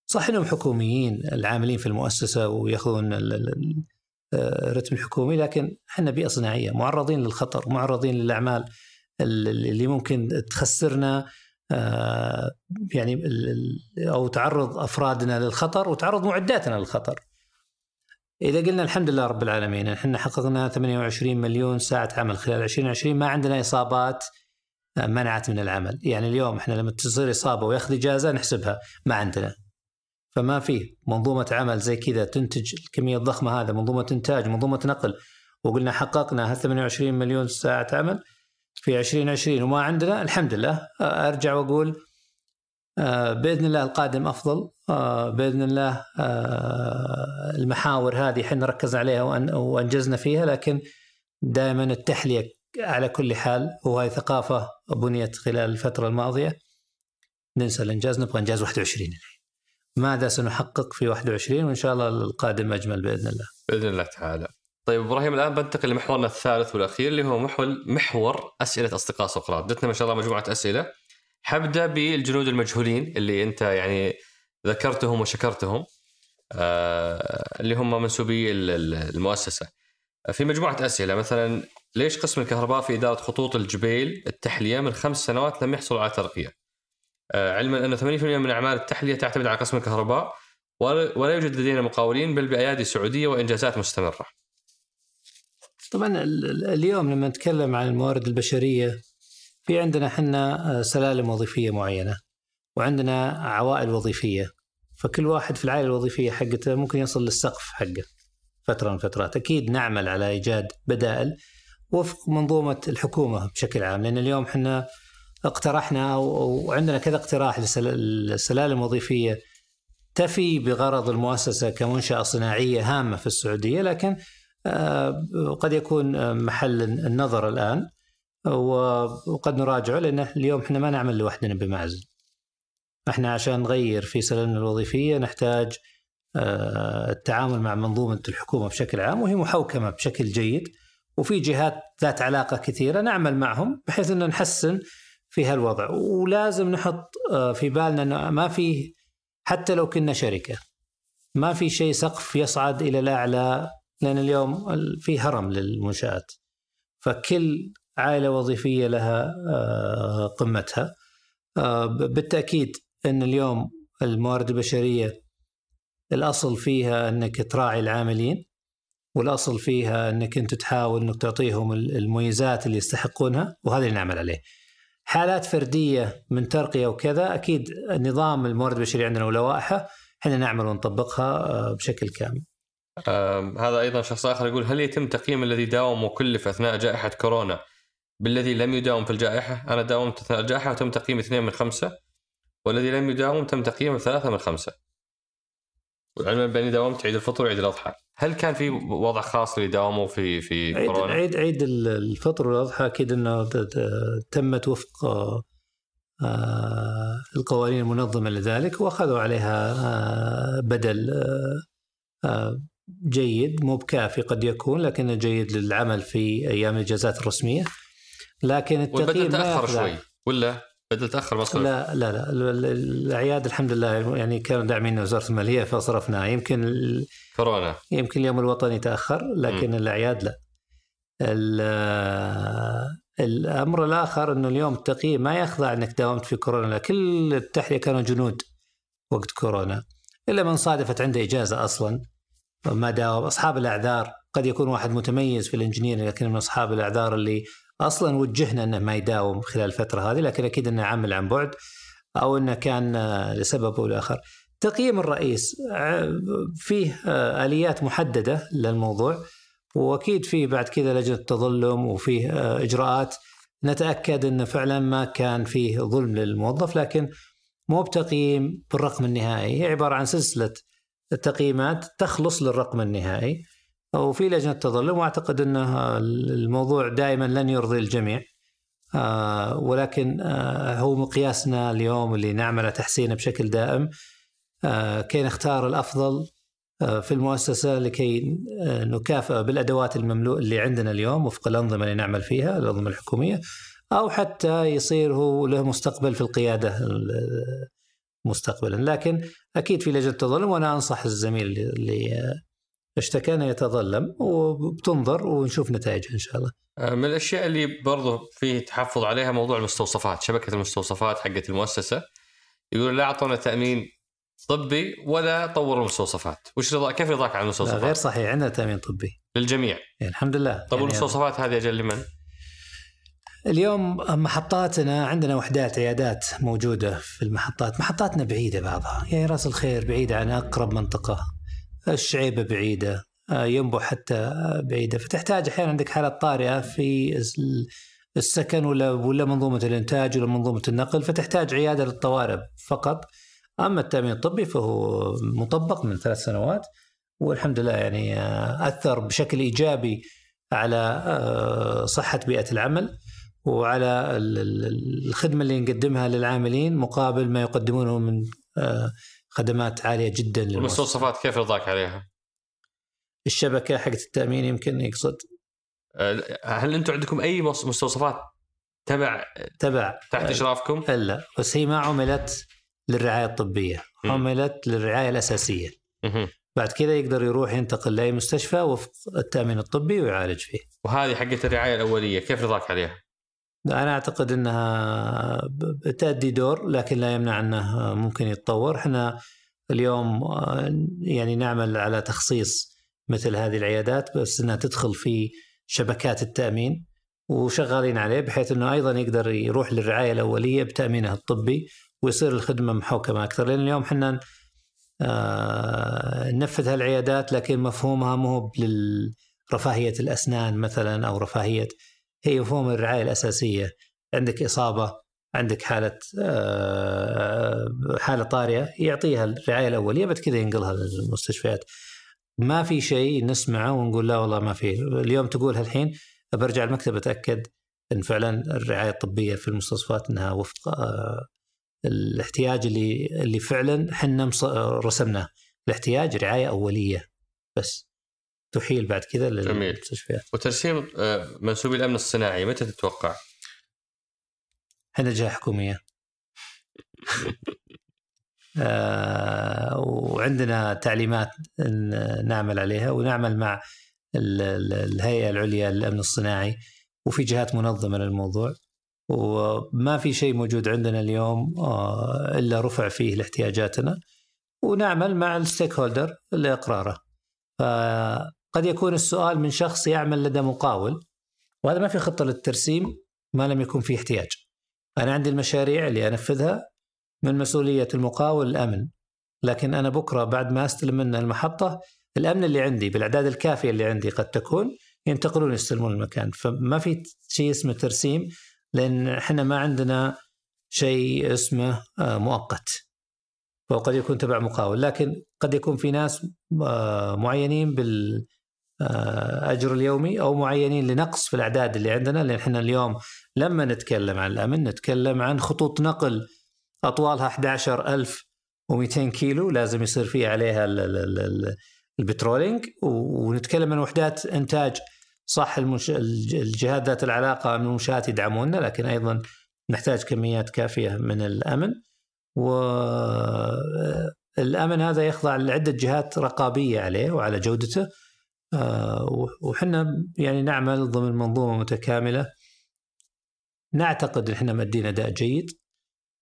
صح إنهم حكوميين العاملين في المؤسسة ويأخذون ال- ال- ال- آه، الرتم الحكومي لكن إحنا بيئة صناعية معرضين للخطر معرضين للأعمال ال- اللي ممكن تخسرنا آه، يعني أو تعرض أفرادنا للخطر وتعرض معداتنا للخطر. إذا قلنا الحمد لله رب العالمين إحنا حققنا 28 مليون ساعة عمل خلال 2020 ما عندنا إصابات آه، منعت من العمل، يعني اليوم إحنا لما تصير إصابة وياخذ إجازة نحسبها ما عندنا. فما في منظومة عمل زي كذا تنتج الكمية الضخمة هذا منظومة إنتاج منظومة نقل. وقلنا حققنا هال 28 مليون ساعة عمل في 2020 وما عندنا الحمد لله. آه، أرجع وأقول آه، بإذن الله القادم أفضل. آه، بإذن الله المحاور هذه إحنا ركزنا عليها وأنجزنا فيها لكن دائما التحلية على كل حال وهي ثقافة بنيت خلال الفترة الماضية. ننسى الإنجاز نبغى إنجاز 21 ماذا سنحقق في 21 وإن شاء الله القادم أجمل بإذن الله. بإذن الله تعالى. طيب إبراهيم الآن بنتقل لمحورنا الثالث والأخير اللي هو محور محور أسئلة أصدقاء سقراط، جتنا ما شاء الله مجموعة أسئلة. حبدأ بالجنود المجهولين اللي أنت يعني ذكرتهم وشكرتهم آه اللي هم منسوبي ال- ال- المؤسسة. في مجموعة أسئلة مثلا ليش قسم الكهرباء في إدارة خطوط الجبيل التحلية من خمس سنوات لم يحصل على ترقية؟ آه علما أن 80% من أعمال التحلية تعتمد على قسم الكهرباء ولا يوجد لدينا مقاولين بل بأيادي سعودية وإنجازات مستمرة. طبعا ال- ال- اليوم لما نتكلم عن الموارد البشرية في عندنا إحنا سلالم وظيفية معينة وعندنا عوائل وظيفية فكل واحد في العائلة الوظيفية حقته ممكن يصل للسقف حقه فترة من فترات أكيد نعمل على إيجاد بدائل وفق منظومة الحكومة بشكل عام لأن اليوم إحنا اقترحنا وعندنا كذا اقتراح للسلالم الوظيفيه تفي بغرض المؤسسة كمنشأة صناعية هامة في السعودية لكن آه، قد يكون آه، محل النظر الآن وقد نراجعه لأن اليوم إحنا ما نعمل لوحدنا بمعزل. إحنا عشان نغير في سلالنا الوظيفية نحتاج آه، التعامل مع منظومة الحكومة بشكل عام وهي محوكمة بشكل جيد وفي جهات ذات علاقة كثيرة نعمل معهم بحيث إن نحسن في هالوضع. ولازم نحط آه، في بالنا إنه ما في حتى لو كنا شركة ما في شيء سقف يصعد إلى الأعلى لأن اليوم ال- في هرم للمنشآت. فكل عائلة وظيفية لها آه، قمتها. آه، بالتأكيد إن اليوم الموارد البشرية الأصل فيها إنك تراعي العاملين والأصل فيها إنك أنت تحاول إنك تعطيهم ال- المميزات اللي يستحقونها وهذا اللي نعمل عليه. حالات فردية من ترقية وكذا أكيد نظام الموارد البشريه عندنا ولوائحه إحنا نعمل ونطبقها آه، بشكل كامل. آم، هذا أيضا شخص آخر يقول هل يتم تقييم الذي داوم وكلف أثناء جائحة كورونا بالذي لم يداوم في الجائحة؟ أنا داومت أثناء الجائحة وتم تقييم اثنين من خمسة والذي لم يداوم تم تقييمه ثلاثة من خمسة. وعلما باني داومت عيد الفطر وعيد الأضحى، هل كان في وضع خاص اللي داوموا في في عيد كورونا؟ عيد عيد ال- الفطر والأضحى أكيد إنه تمت وفق آه، آه، القوانين المنظمة لذلك وأخذوا عليها آه، بدل جيد مو بكافي قد يكون لكنه جيد للعمل في أيام الإجازات الرسمية. لكن التقييم تأخر شوي ولا؟ بدل تأخر مصرف لا لا لا. ال- ال- الاعياد الحمد لله يعني كانوا داعمين وزارة المالية فصرفناها يمكن ال- كورونا. يمكن اليوم الوطني تأخر لكن الأعياد لا. ال- الأمر الآخر إنه اليوم التقييم ما يخضع إنك داومت في كورونا لا. كل التحلية كانوا جنود وقت كورونا. إلا من صادفت عنده إجازة أصلا ما داوم. أصحاب الأعذار قد يكون واحد متميز في الانجنيير لكن من أصحاب الأعذار اللي أصلا وجهنا إنه ما يداوم خلال الفترة هذه لكن أكيد إنه عمل عن بعد أو إنه كان آه، لسبب أو لآخر. تقييم الرئيس آه، فيه آه، آليات محددة للموضوع وأكيد فيه بعد كذا لجنة تظلم وفيه إجراءات نتأكد انه فعلا ما كان فيه ظلم للموظف لكن مو بتقييم بالرقم النهائي هي عبارة عن سلسلة تقييمات تخلص للرقم النهائي وفي لجنة تظلم وأعتقد انه الموضوع دائما لن يرضي الجميع. آه، ولكن آه، هو مقياسنا اليوم اللي نعمل تحسينه بشكل دائم. آه، كي نختار الأفضل في المؤسسة لكي نكافئ بالأدوات المملوء اللي عندنا اليوم وفق الأنظمة اللي نعمل فيها الأنظمة الحكومية. أو حتى يصير هو له مستقبل في القيادة ال- مستقبلا. لكن أكيد في لجنة تظلم وأنا أنصح الزميل اللي- انه يتظلم وبتنظر ونشوف نتائجها إن شاء الله. آه، من الأشياء اللي برضو فيه تحفظ عليها موضوع المستوصفات شبكة المستوصفات حقت المؤسسة. يقول لا أعطونا تأمين طبي ولا طوروا المستوصفات. وش رضا كيف رضاك عن لا المستوصفات؟ غير صحيح عندنا تأمين طبي. للجميع. يعني الحمد لله. طب يعني والمستوصفات هذه أجل لمن؟ اليوم محطاتنا عندنا وحدات عيادات موجودة في المحطات. محطاتنا بعيدة بعضها. يعني رأس الخير بعيده عن أقرب منطقة. الشعيبة بعيدة آه، ينبع حتى بعيدة. فتحتاج أحيانا عندك حالات طارئة في الس- السكن ولا ولا منظومة الإنتاج ولا منظومة النقل فتحتاج عيادة للطوارئ فقط. أما التأمين الطبي فهو مطبق من ثلاث سنوات والحمد لله يعني آه، أثر بشكل إيجابي على آه، صحة بيئة العمل وعلى ال- ال- الخدمة اللي نقدمها للعاملين مقابل ما يقدمونه من خدمات عالية جدا للمؤسسة. والمستوصفات كيف رضاك عليها؟ الشبكة حقت التأمين يمكن يقصد آه، هل أنتم عندكم أي مس- مستوصفات تبع تبع تحت إشرافكم؟ لا بس هي ما عملت للرعاية الطبية م. عملت للرعاية الأساسية. بعد كذا يقدر يروح ينتقل لأي مستشفى وفق التأمين الطبي ويعالج فيه وهذه حقت الرعاية الأولية كيف رضاك عليها؟ أنا أعتقد إنها بتأدي دور لكن لا يمنع إنه ممكن يتطور. إحنا اليوم آه، يعني نعمل على تخصيص مثل هذه العيادات بس إنها تدخل في شبكات التأمين وشغالين عليه بحيث إنه أيضا يقدر يروح للرعاية الأولية بتأمينه الطبي ويصير الخدمة محوكمة أكثر. لأن اليوم إحنا آه، ننفذ هالعيادات لكن مفهومها مو لرفاهيه الأسنان مثلا أو رفاهية هي مفهوم الرعاية الأساسية. عندك إصابة عندك حالة آه، حالة طارئة يعطيها الرعاية الأولية بعد كذا ينقلها للمستشفيات. ما في شيء نسمعه ونقول لا والله ما في. اليوم تقول هالحين برجع المكتب أتأكد إن فعلا الرعاية الطبية في المستوصفات إنها وفق آه، الاحتياج اللي اللي فعلا إحنا رسمناه. الاحتياج رعاية أولية بس. تحيل بعد كذا. للمستشفيات وترسيم آه، منسوبي الامن الصناعي متى تتوقع؟ إحنا جهه حكوميه آه وعندنا تعليمات نعمل عليها ونعمل مع ال- ال- الهيئة العليا للأمن الصناعي وفي جهات منظمة للموضوع وما في شيء موجود عندنا اليوم آه إلا رفع فيه لاحتياجاتنا ونعمل مع الستيك هولدر لإقراره فقد يكون السؤال من شخص يعمل لدى مقاول وهذا ما في خطة للترسيم ما لم يكن فيه احتياج. أنا عندي المشاريع اللي أنفذها من مسؤولية المقاول الأمن لكن أنا بكرة بعد ما أستلم منه المحطة الأمن اللي عندي بالأعداد الكافية اللي عندي قد تكون ينتقلون يستلمون المكان. فما في شيء اسمه ترسيم لأن إحنا ما عندنا شيء اسمه آه، مؤقت. وقد يكون تبع مقاول. لكن قد يكون في ناس آه، معينين بال أجر اليومي أو معينين لنقص في الأعداد اللي عندنا لأن إحنا اليوم لما نتكلم عن الأمن نتكلم عن خطوط نقل أطوالها 11200 كيلو لازم يصير في عليها ال- ال- ال- ال- البترولينج ونتكلم عن وحدات إنتاج صح المنش... الج- الجهات ذات العلاقة من المنشات يدعموننا لكن أيضا نحتاج كميات كافية من الأمن والامن هذا يخضع لعدة جهات رقابية عليه وعلى جودته آه، وحنا يعني نعمل ضمن منظومة متكاملة. نعتقد إن إحنا مادين أداء جيد.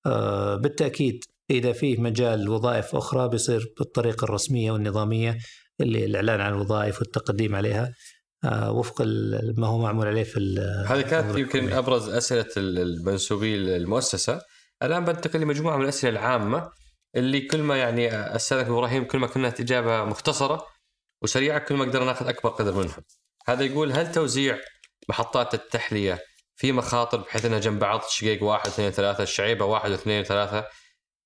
آه، بالتأكيد إذا فيه مجال وظائف أخرى بيصير بالطريقة الرسمية والنظامية اللي الإعلان عن الوظائف والتقديم عليها. آه، وفق ما هو معمول عليه في هذه كانت يمكن أبرز أسئلة المنسوبين للمؤسسة. الآن بنتقل لمجموعة من الأسئلة العامة اللي كل ما يعني أستاذك إبراهيم كل ما كانت إجابة مختصرة. وسريعه كل ما قدرنا ناخذ أكبر قدر منها. هذا يقول هل توزيع محطات التحلية في مخاطر بحيث إنها جنب بعض شقيق واحد اثنين ثلاثة الشعيبة واحد واثنين ثلاثة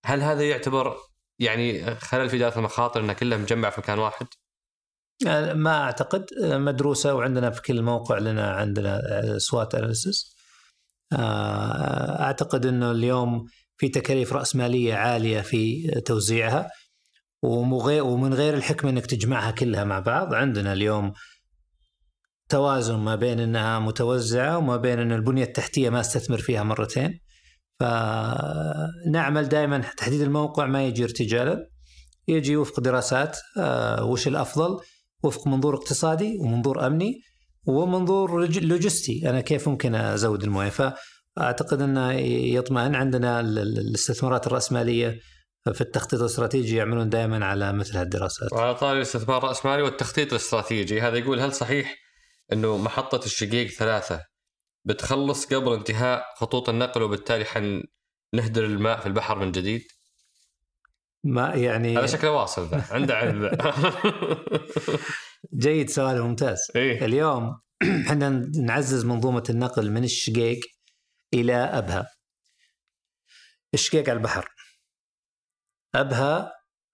هل هذا يعتبر يعني خلل في إدارة المخاطر إنها كلها مجمعه في مكان واحد؟ آه، ما أعتقد آه، مدروسة وعندنا في كل موقع لنا عندنا سوات آه، اناليسيس أعتقد إنه اليوم في تكاليف راسماليه عالية في توزيعها ومن غير الحكمه إنك تجمعها كلها مع بعض عندنا اليوم توازن ما بين إنها متوزعة وما بين إن البنية التحتية ما استثمر فيها مرتين. فنعمل دائما تحديد الموقع ما يجي ارتجالا. يجي وفق دراسات آه، وش الأفضل؟ وفق منظور اقتصادي ومنظور أمني ومنظور لوجستي. أنا كيف ممكن أزود الموية؟ فأعتقد إنه يطمئن. عندنا الاستثمارات الرأسمالية في التخطيط الاستراتيجي يعملون دائما على مثل هالدراسات. وعلى طاري الاستثمار الراسمالي والتخطيط الاستراتيجي هذا يقول هل صحيح إنه محطة الشقيق ثلاثة بتخلص قبل انتهاء خطوط النقل وبالتالي حنهدر الماء في البحر من جديد؟ ما يعني هذا شكله واصل ذا عنده علم جيد سؤال ممتاز إيه؟ اليوم إحنا نعزز منظومة النقل من الشقيق إلى أبها الشقيق على البحر أبها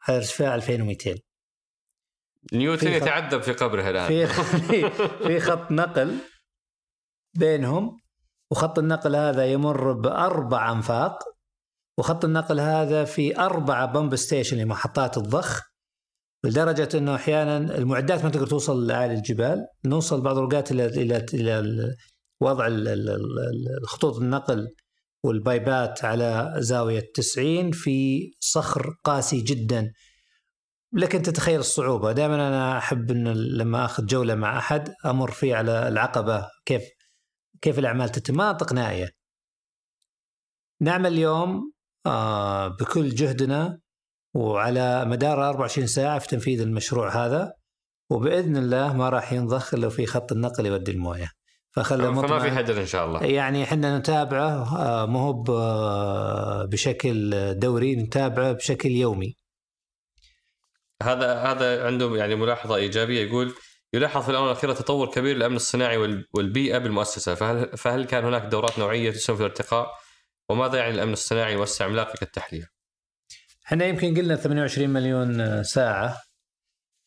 على ارتفاع 2200 نيوتن يتعذب في قبره الآن. في في خط نقل بينهم وخط النقل هذا يمر بأربع أنفاق وخط النقل هذا في أربعة بمب ستيشن لمحطات الضخ لدرجة أنه أحيانا المعدات ما تقدر توصل لأعلى الجبال نوصل بعض الأوقات إلى إلى إلى وضع خطوط النقل والبايبات على زاوية 90 في صخر قاسي جدا. لكن تتخيل الصعوبة. دائما أنا أحب أن لما أخذ جولة مع أحد أمر فيه على العقبة. كيف كيف الأعمال تتم؟ مناطق نائية نعمل اليوم آه، بكل جهدنا وعلى مدار 24 ساعة في تنفيذ المشروع هذا. وبإذن الله ما راح ينضخ إلا في خط النقل يودي الموية. فخلى فما في هدر إن شاء الله. يعني إحنا نتابعه آه، مو هو بشكل دوري نتابعه بشكل يومي. هذا هذا عنده يعني ملاحظة إيجابية. يقول يلاحظ في الاونه الاخيره تطور كبير للأمن الصناعي والبيئة بالمؤسسة. فهل فهل كان هناك دورات نوعية تسهم في الارتقاء؟ وماذا يعني الأمن الصناعي يوسع عملاقه كالتحليه؟ إحنا يمكن قلنا 28 مليون ساعة.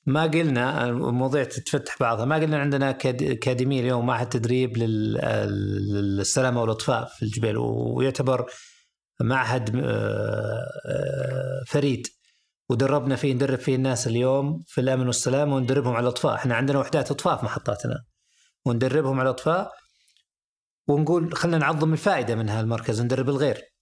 ما قلنا المواضيع تتفتح بعضها. ما قلنا عندنا أكاديمية اليوم معهد تدريب للسلامة والأطفاء في الجبال ويعتبر معهد آه، آه، فريد. ودربنا فيه ندرب فيه الناس اليوم في الأمن والسلامه وندربهم على الأطفاء. إحنا عندنا وحدات أطفاء في محطاتنا. وندربهم على الأطفاء ونقول خلينا نعظم الفائدة من هالمركز ندرب الغير.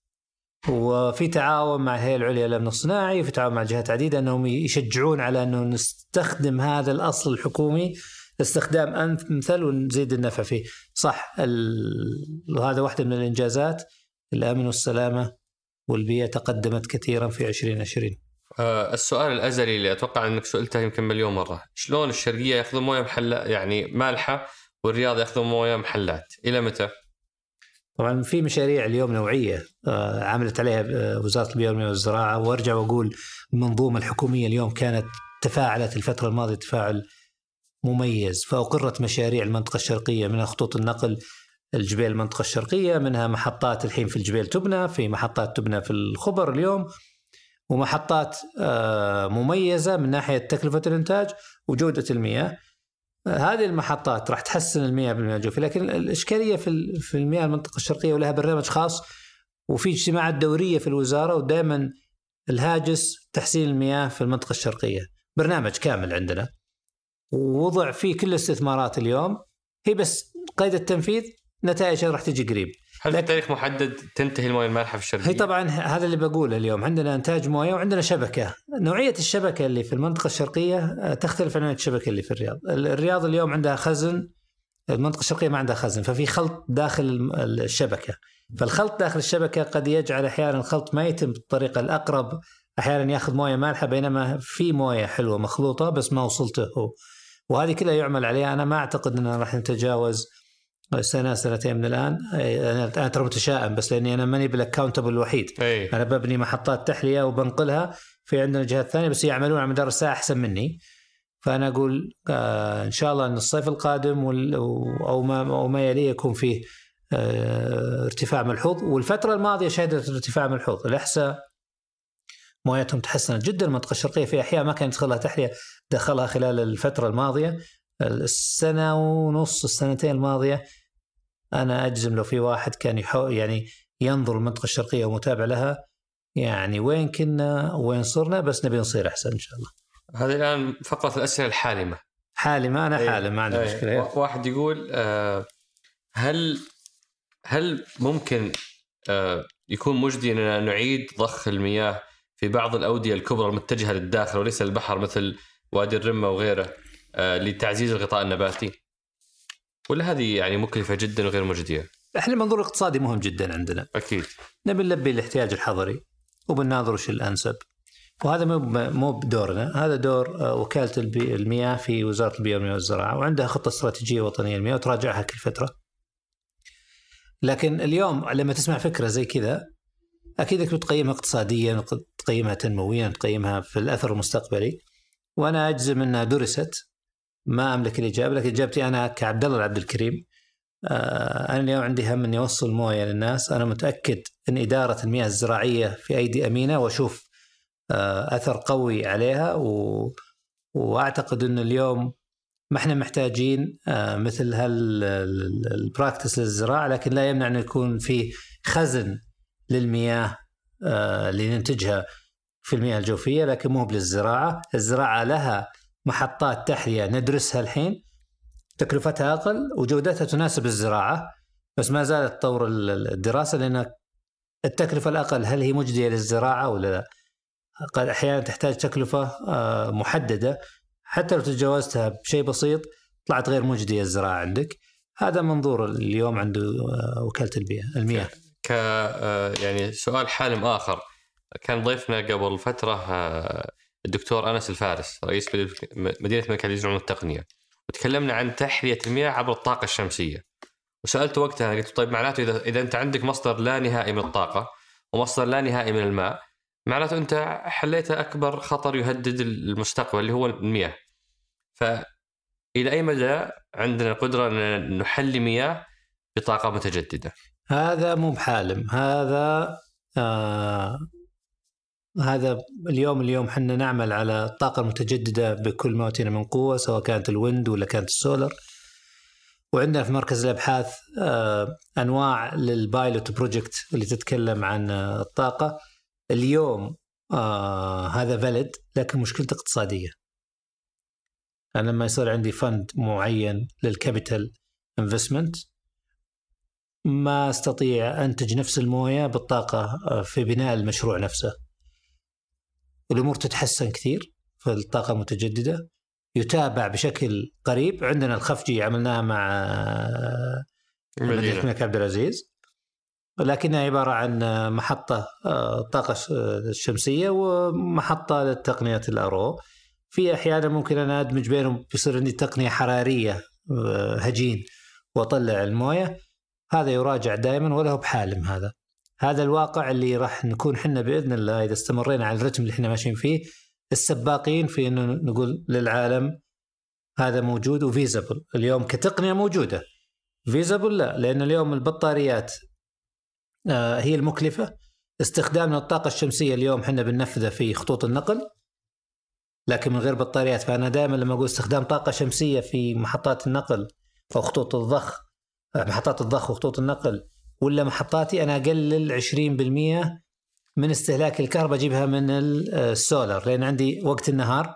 وفي تعاون مع الهيئة العليا للأمن الصناعي وفي تعاون مع جهات عديدة أنهم يشجعون على أنه نستخدم هذا الأصل الحكومي استخدام أمثل ونزيد النفع فيه. صح وهذا واحدة من الإنجازات. الأمن والسلامة والبيئة تقدمت كثيرا في 2020 آه السؤال الأزلي اللي أتوقع أنك سئلته يمكن مليون مرة. شلون الشرقية يأخذون موية محلى يعني مالحة والرياض يأخذون موية محلات. إلى متى؟ طبعا في مشاريع اليوم نوعية آه، عملت عليها آه، وزارة البيئة والزراعة. وأرجع وأقول المنظومه الحكومية اليوم كانت تفاعلت الفترة الماضية تفاعل مميز فأقرت مشاريع المنطقة الشرقية منها خطوط النقل الجبيل المنطقة الشرقية منها محطات الحين في الجبيل تبنى في محطات تبنى في الخبر اليوم ومحطات آه، مميزة من ناحية تكلفة الإنتاج وجودة المياه. هذه المحطات راح تحسن المياه بالمياه الجوفي لكن الإشكالية في في المياه المنطقة الشرقية ولها برنامج خاص وفي اجتماعات دورية في الوزارة ودائما الهاجس تحسين المياه في المنطقة الشرقية. برنامج كامل عندنا ووضع فيه كل الاستثمارات اليوم. هي بس قيد التنفيذ نتائجها راح تجي قريب. هل في تاريخ محدد تنتهي الموية المالحة في الشرقية؟ هي طبعا هذا اللي بقوله اليوم. عندنا إنتاج موية وعندنا شبكة، نوعية الشبكة اللي في المنطقة الشرقية آه، تختلف عن الشبكة اللي في الرياض، ال- الرياض اليوم عندها خزن المنطقة الشرقية ما عندها خزن ففي خلط داخل الشبكة، فالخلط داخل الشبكة قد يجعل أحيانا الخلط ما يتم بالطريقة الأقرب، أحيانا يأخذ موية مالحة بينما في موية حلوة مخلوطة بس ما وصلته هو. وهذه كلها يعمل عليها. أنا ما أعتقد إننا راح نتجاوز سنة سنتين من الآن. أنا أنا ترى متشائم بس لأني أنا ماني بالاكونتبل الوحيد. أي. أنا ببني محطات تحلية وبنقلها. في عندنا جهات ثانية بس يعملون على مدار الساعة أحسن مني. فأنا أقول آه إن شاء الله إن الصيف القادم وال- أو ما أو ما يليه يكون فيه آه ارتفاع ملحوظ والفترة الماضية شهدت ارتفاع ملحوظ الأحساء مويتهم تحسنت جدا المنطقة الشرقية في أحياء ما كان يدخلها تحلية دخلها خلال الفترة الماضية. السنة ونص السنتين الماضية أنا أجزم لو في واحد كان يحو يعني ينظر المنطقة الشرقية ومتابع لها يعني وين كنا وين صرنا بس نبي نصير أحسن إن شاء الله. هذه الآن فقره الأسئلة الحالمة حالم أنا إيه. حالم ما عندي إيه. مشكلة وا- واحد يقول آه، هل هل ممكن آه، يكون مجدي أننا نعيد ضخ المياه في بعض الأودية الكبرى المتجهة للداخل وليس للبحر مثل وادي الرمة وغيره آه، لتعزيز الغطاء النباتي؟ ولا هذه يعني مكلفة جدا وغير مجدية؟ إحنا المنظور الاقتصادي مهم جدا عندنا. أكيد نبي نلبي الاحتياج الحضري وبنناظر وش الأنسب. وهذا مو مو بدورنا، هذا دور آه، وكالة المياه في وزارة البيئة والمياه والزراعة وعندها خطة استراتيجية وطنية للمياه وتراجعها كل فترة. لكن اليوم لما تسمع فكرة زي كذا أكيد إنك بتقيمها اقتصاديا تقيمها تنمويا تقيمها في الأثر المستقبلي وأنا أجزم إنها درست ما أملك الاجابه لكن إجابتي أنا كعبد الله العبد الكريم. آه، أنا اليوم عندي هم إني أوصل موية للناس. أنا متأكد إن إدارة المياه الزراعية في أيدي أمينة وأشوف آه، أثر قوي عليها و... وأعتقد ان اليوم ما إحنا محتاجين آه، مثل هالبراكتس للزراعة لكن لا يمنع إنه يكون في خزن للمياه اللي ننتجها في المياه الجوفية لكن مو للزراعه، الزراعة لها محطات تحلية ندرسها الحين. تكلفتها أقل وجودتها تناسب الزراعة بس ما زالت تطور ال- الدراسة لأن التكلفة الأقل هل هي مجدية للزراعة ولا لا؟ قد أحيانا تحتاج تكلفة آه، محددة. حتى لو تجاوزتها بشيء بسيط طلعت غير مجدية الزراعة عندك. هذا منظور اليوم عند آه، وكالة البيئة المياه. ك آه، يعني سؤال حالم آخر. كان ضيفنا قبل فترة الدكتور أنس الفارس رئيس مدينة مركز العلوم والتقنيه وتكلمنا عن تحليه المياه عبر الطاقة الشمسية. وسالته وقتها قلت طيب معناته اذا إذا أنت عندك مصدر لا نهائي من الطاقة ومصدر لا نهائي من الماء معناته أنت حليت أكبر خطر يهدد المستقبل اللي هو المياه. فإلى أي مدى عندنا القدرة أن نحلي مياه بطاقة متجددة؟ هذا مو بحالم هذا آه هذا اليوم اليوم حنا نعمل على الطاقة المتجددة بكل ما أوتينا من قوة سواء كانت ال wind ولا كانت السولر. وعندنا في مركز الأبحاث آه أنواع لل pilot project اللي تتكلم عن آه الطاقة. اليوم آه هذا بلد لكن مشكلته اقتصادية. أنا لما يصير عندي fund معين لل capital investment ما أستطيع أنتج نفس الموية بالطاقة في بناء المشروع نفسه. الأمور تتحسن كثير في الطاقه المتجدده يتابع بشكل قريب. عندنا الخفجي عملناها مع مدينة. الملك عبد العزيز. لكنها عبارة عن محطة آه، طاقة ش- الشمسيه ومحطة للتقنيه الارو في أحيانا ممكن أنا أدمج بينهم بيصير عندي تقنية حرارية آه، هجين وأطلع الموية. هذا يراجع دائما وله بحالم هذا. هذا الواقع اللي راح نكون حنا بإذن الله إذا استمرينا على الرتم اللي إحنا ماشيين فيه السباقين في إنه نقول للعالم هذا موجود وفيزبل اليوم كتقنية موجودة. فيزبل لا لأن اليوم البطاريات آه، هي المكلفة. استخدامنا الطاقة الشمسية اليوم إحنا بننفذها في خطوط النقل. لكن من غير بطاريات فأنا دائما لما أقول استخدام طاقة شمسية في محطات النقل أو خطوط الضخ محطات الضخ وخطوط النقل ولا محطاتي أنا أقلل 20% من استهلاك الكهرباء أجيبها من ال- السولر لأن عندي وقت النهار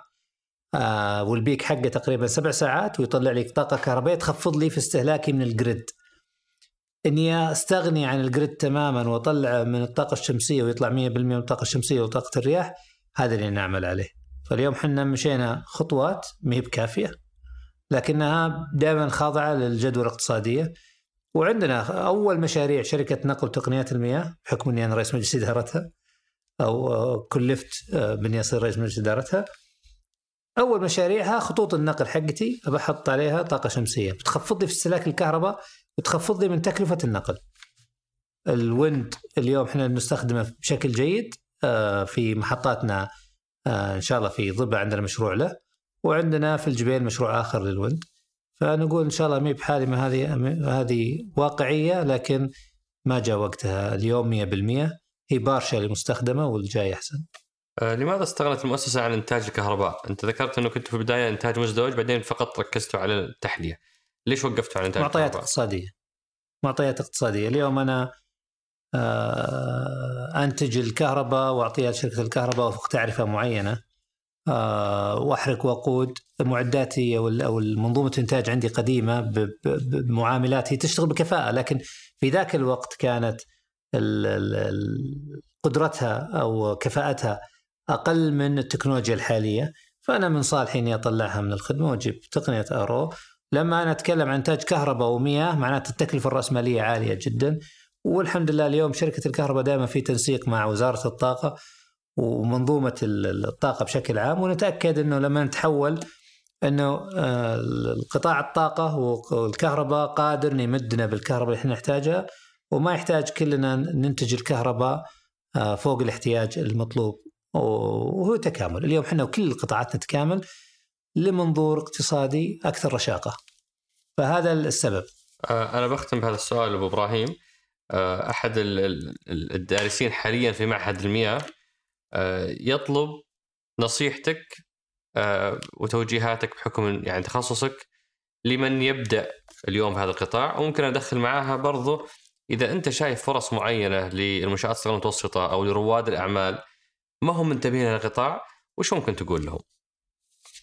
آه وال peak حقه تقريبا سبع ساعات ويطلع لي طاقة كهربائية تخفض لي في استهلاكي من ال grid إني أستغني عن ال grid تماما وأطلع من الطاقة الشمسية ويطلع 100% من الطاقه الشمسية وطاقة الرياح هذا اللي نعمل عليه. فاليوم إحنا مشينا خطوات ما هي بكافية لكنها دائما خاضعة للجدوى الاقتصادية وعندنا أول مشاريع شركة نقل تقنيات المياه بحكم إني أنا رئيس مجلس إدارتها أو كلفت آه، باني اصير رئيس مجلس إدارتها. أول مشاريعها خطوط النقل حقتي بحط عليها طاقة شمسية. بتخفض لي في استهلاك الكهرباء وتخفض لي من تكلفة النقل. ال wind اليوم إحنا بنستخدمه بشكل جيد آه، في محطاتنا آه، إن شاء الله في ضبا عندنا مشروع له. وعندنا في الجبيل مشروع آخر لل wind. فنقول إن شاء الله مي بحالمة هذه هذه واقعية لكن ما جاء وقتها اليوم 100% هي بارشلي مستخدمه والجاي أحسن. آه لماذا استغنت المؤسسة عن إنتاج الكهرباء؟ أنت ذكرت أنه كنت في البداية إنتاج مزدوج بعدين فقط ركزتوا على التحلية. ليش وقفتوا عن إنتاج معطيات الكهرباء؟ اقتصادية. معطيات اقتصادية، اليوم أنا آه أنتج الكهرباء وأعطيها لشركة الكهرباء وفق تعرفة معينة واحرق وقود معداتي أو أو منظومه الإنتاج عندي قديمة بمعاملات هي تشتغل بكفاءة لكن في ذاك الوقت كانت قدرتها أو كفاءتها أقل من التكنولوجيا الحالية. فأنا من صالحي إني أطلعها من الخدمة وأجيب تقنية أرو. لما أنا أتكلم عن إنتاج كهرباء ومياه معناته التكلفة الرأسمالية عالية جدا. والحمد لله اليوم شركة الكهرباء دائما في تنسيق مع وزارة الطاقة. ومنظومة الطاقة بشكل عام ونتأكد إنه لما نتحول إنه آه، القطاع الطاقة والكهرباء قادر يمدنا بالكهرباء اللي إحنا نحتاجها وما يحتاج كلنا ننتج الكهرباء آه، فوق الاحتياج المطلوب. وهو تكامل. اليوم إحنا وكل القطاعات نتكامل لمنظور اقتصادي أكثر رشاقة. فهذا السبب. آه، أنا بختم بهذا السؤال أبو إبراهيم. أحد الدارسين حاليا في معهد المياه. يطلب نصيحتك آه، وتوجيهاتك بحكم يعني تخصصك لمن يبدأ اليوم في هذا القطاع. وممكن أدخل معاها برضو إذا أنت شايف فرص معينة للمنشآت الصغيرة المتوسطه أو لرواد الأعمال ما هم منتبهين للقطاع وش ممكن تقول لهم؟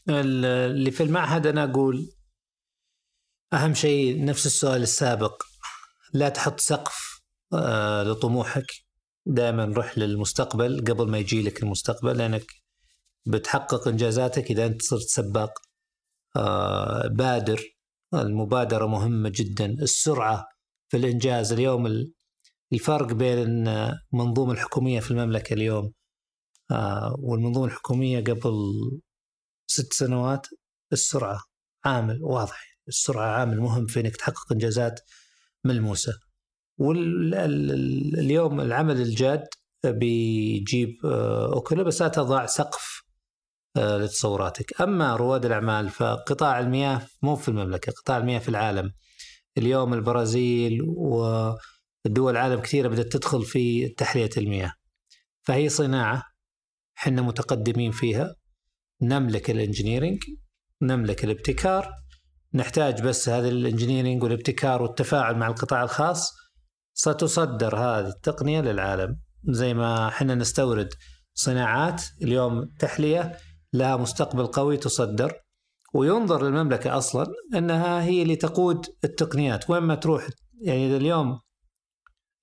اللي في المعهد أنا أقول أهم شيء نفس السؤال السابق لا تحط سقف آه، لطموحك. دائما روح للمستقبل قبل ما يجي لك المستقبل لأنك بتحقق إنجازاتك إذا أنت صرت سباق. آه بادر. المبادرة مهمة جدا. السرعة في الإنجاز. اليوم الفرق بين المنظومة الحكومية في المملكة اليوم آه والمنظومة الحكومية قبل ست سنوات السرعة عامل واضح. السرعة عامل مهم في إنك تحقق إنجازات ملموسة. واليوم العمل الجاد بيجيب آه، أكله بس لا تضع سقف آه، لتصوراتك. أما رواد الأعمال فقطاع المياه مو في المملكة قطاع المياه في العالم. اليوم البرازيل ودول العالم كثيرة بدأت تدخل في تحلية المياه. فهي صناعة إحنا متقدمين فيها. نملك الانجنييرنج نملك الابتكار. نحتاج بس هذا الانجنييرنج والابتكار والتفاعل مع القطاع الخاص ستصدر هذه التقنية للعالم. زي ما إحنا نستورد صناعات اليوم تحلية لها مستقبل قوي تصدر وينظر للمملكة أصلا أنها هي اللي تقود التقنيات. وين ما تروح يعني اليوم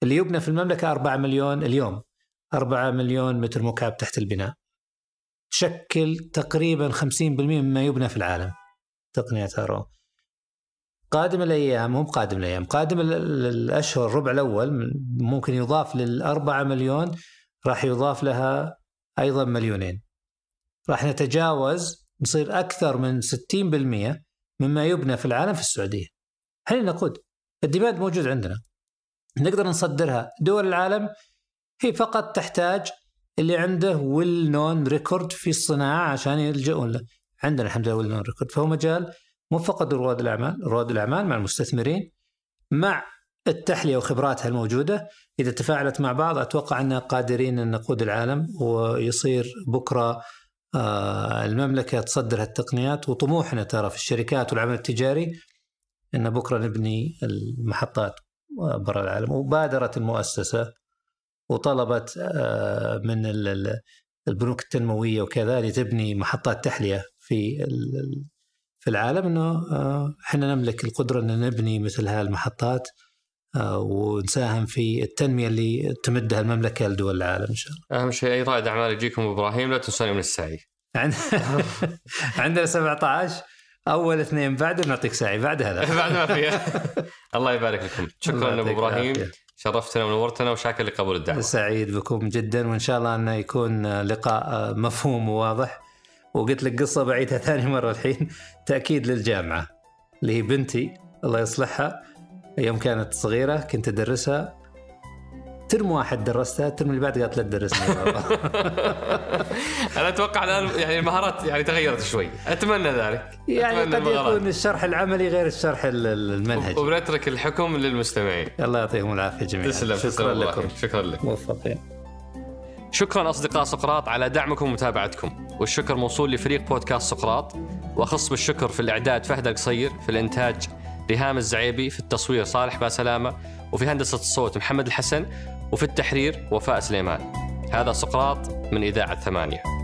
اللي يبنى في المملكة 4 مليون اليوم 4 مليون متر مكعب تحت البناء. تشكل تقريبا 50% مما يبنى في العالم. تقنيات الـ RO قادم الأيام مو قادم الأيام قادم الأشهر الربع الأول ممكن يضاف للأربعة مليون راح يضاف لها أيضا مليونين راح نتجاوز نصير أكثر من 60% مما يبنى في العالم في السعودية. إحنا نقود ال demand موجود عندنا. نقدر نصدرها دول العالم هي فقط تحتاج اللي عنده well-known record في الصناعة عشان يلجؤون له. عندنا الحمد لله well-known record فهو مجال مو فقط رواد الأعمال، رواد الأعمال مع المستثمرين مع التحلية وخبراتها الموجودة. إذا تفاعلت مع بعض أتوقع ان قادرين أن نقود العالم ويصير بكرة آه، المملكة تصدر هالتقنيات. وطموحنا ترى في الشركات والعمل التجاري أن بكرة نبني المحطات برا العالم. وبادرت المؤسسة وطلبت آه، من البنوك التنموية وكذا لتبني محطات تحلية في في العالم إنه آه، إحنا نملك القدرة ان نبني مثل هذه المحطات آه، ونساهم في التنمية اللي تمدها المملكة لدول العالم إن شاء الله. أهم شيء أي رائد أعمال يجيكم إبراهيم لا تنسوني من السعي. عند- عندنا 17 أول اثنين بعد نعطيك ساعي بعد هذا بعد ما فيها الله يبارك لكم شكرا ابو إبراهيم. شرفتنا ونورتنا وشاكر لقبول الدعوة سعيد بكم جدا وإن شاء الله انه يكون لقاء مفهوم وواضح وقلت لك قصة بعيدها ثاني مرة الحين. تأكيد للجامعة اللي هي بنتي الله يصلحها. يوم كانت صغيرة كنت أدرسها. ترم واحد درستها الترم اللي بعد قالت لا تدرسني. أنا أتوقع الآن يعني المهارات يعني تغيرت شوي. أتمنى ذلك. يعني أتمنى قد المهارات. يكون الشرح العملي غير الشرح ال- ال- المنهجي. وبنترك الحكم للمستمعين. الله يعطيكم العافية جميعا. تسلم شكرا لكم. شكرا لك. موفقين. شكرا أصدقاء سقراط على دعمكم ومتابعتكم والشكر موصول لفريق بودكاست سقراط وأخص بالشكر في الإعداد فهد القصير في الإنتاج ريهام الزعيبي في التصوير صالح باسلامة وفي هندسة الصوت محمد الحسن وفي التحرير وفاء سليمان. هذا سقراط من إذاعة ثمانية.